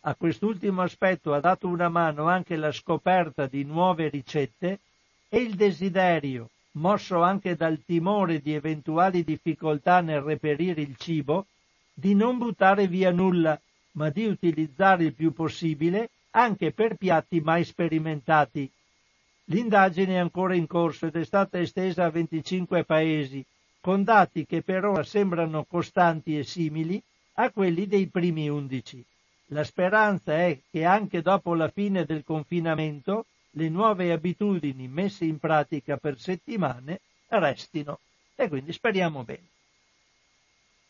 A quest'ultimo aspetto ha dato una mano anche la scoperta di nuove ricette e il desiderio, mosso anche dal timore di eventuali difficoltà nel reperire il cibo, di non buttare via nulla, ma di utilizzare il più possibile anche per piatti mai sperimentati. L'indagine è ancora in corso ed è stata estesa a 25 paesi, con dati che per ora sembrano costanti e simili a quelli dei primi 11. La speranza è che anche dopo la fine del confinamento le nuove abitudini messe in pratica per settimane restino e quindi speriamo bene.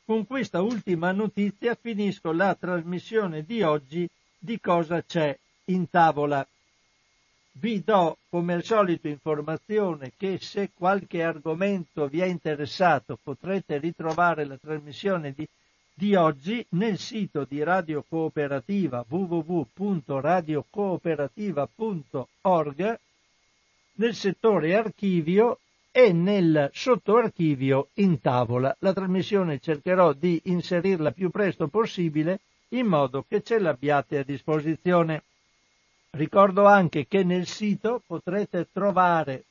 Con questa ultima notizia finisco la trasmissione di oggi di cosa c'è in tavola. Vi do come al solito informazione che se qualche argomento vi è interessato potrete ritrovare la trasmissione di, di oggi nel sito di Radio Cooperativa www.radiocooperativa.org nel settore archivio e nel sottoarchivio in tavola. La trasmissione cercherò di inserirla più presto possibile in modo che ce l'abbiate a disposizione. Ricordo anche che nel sito potrete trovare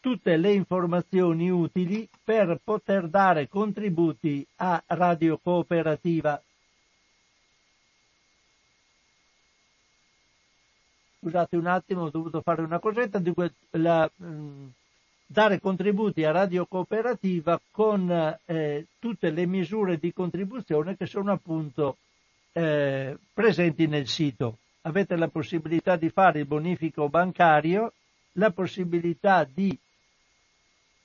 tutte le informazioni utili per poter dare contributi a Radio Cooperativa. Scusate un attimo, ho dovuto fare una cosetta, di que- la, mm, dare contributi a Radio Cooperativa con eh, tutte le misure di contribuzione che sono appunto eh, presenti nel sito. Avete la possibilità di fare il bonifico bancario, la possibilità di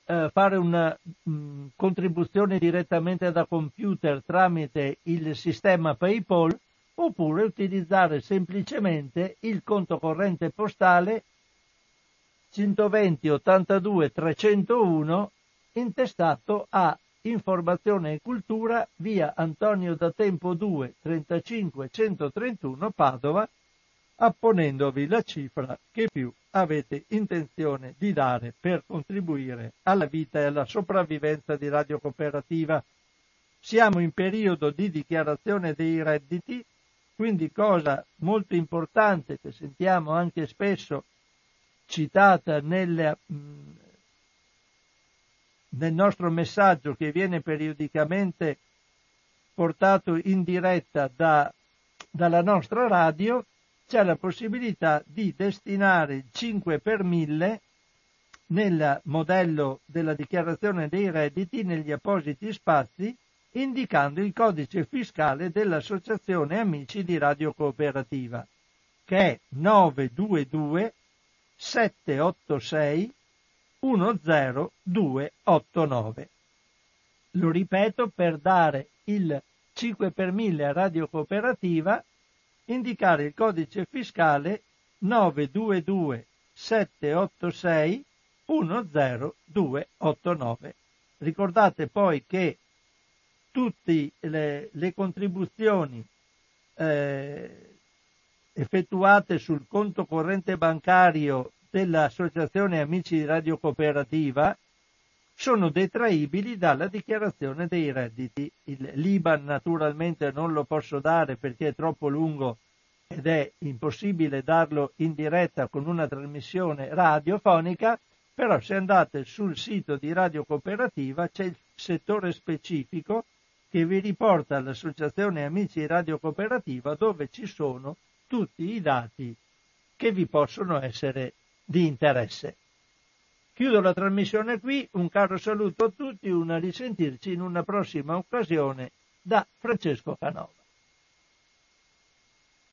eh, fare una mh, mm, contribuzione direttamente da computer tramite il sistema PayPal oppure utilizzare semplicemente il conto corrente postale 120 82 301 intestato a Informazione e Cultura, via Antonio da Tempo 2, 35 131 Padova, apponendovi la cifra che più avete intenzione di dare per contribuire alla vita e alla sopravvivenza di Radio Cooperativa. Siamo in periodo di dichiarazione dei redditi, quindi cosa molto importante che sentiamo anche spesso citata nel, nel nostro messaggio che viene periodicamente portato in diretta da, dalla nostra radio, c'è la possibilità di destinare il 5 per 1000 nel modello della dichiarazione dei redditi negli appositi spazi indicando il codice fiscale dell'Associazione Amici di Radio Cooperativa, che è 922 786 10289. Lo ripeto per dare il 5 per 1000 a Radio Cooperativa, indicare il codice fiscale 922 786 10289. Ricordate poi che tutte le, le contribuzioni eh, effettuate sul conto corrente bancario dell'Associazione Amici di Radio Cooperativa sono detraibili dalla dichiarazione dei redditi. Il Liban naturalmente non lo posso dare perché è troppo lungo ed è impossibile darlo in diretta con una trasmissione radiofonica, però se andate sul sito di Radio Cooperativa c'è il settore specifico che vi riporta all'Associazione Amici di Radio Cooperativa dove ci sono tutti i dati che vi possono essere di interesse. Chiudo la trasmissione qui, un caro saluto a tutti, una risentirci in una prossima occasione da Francesco Canova.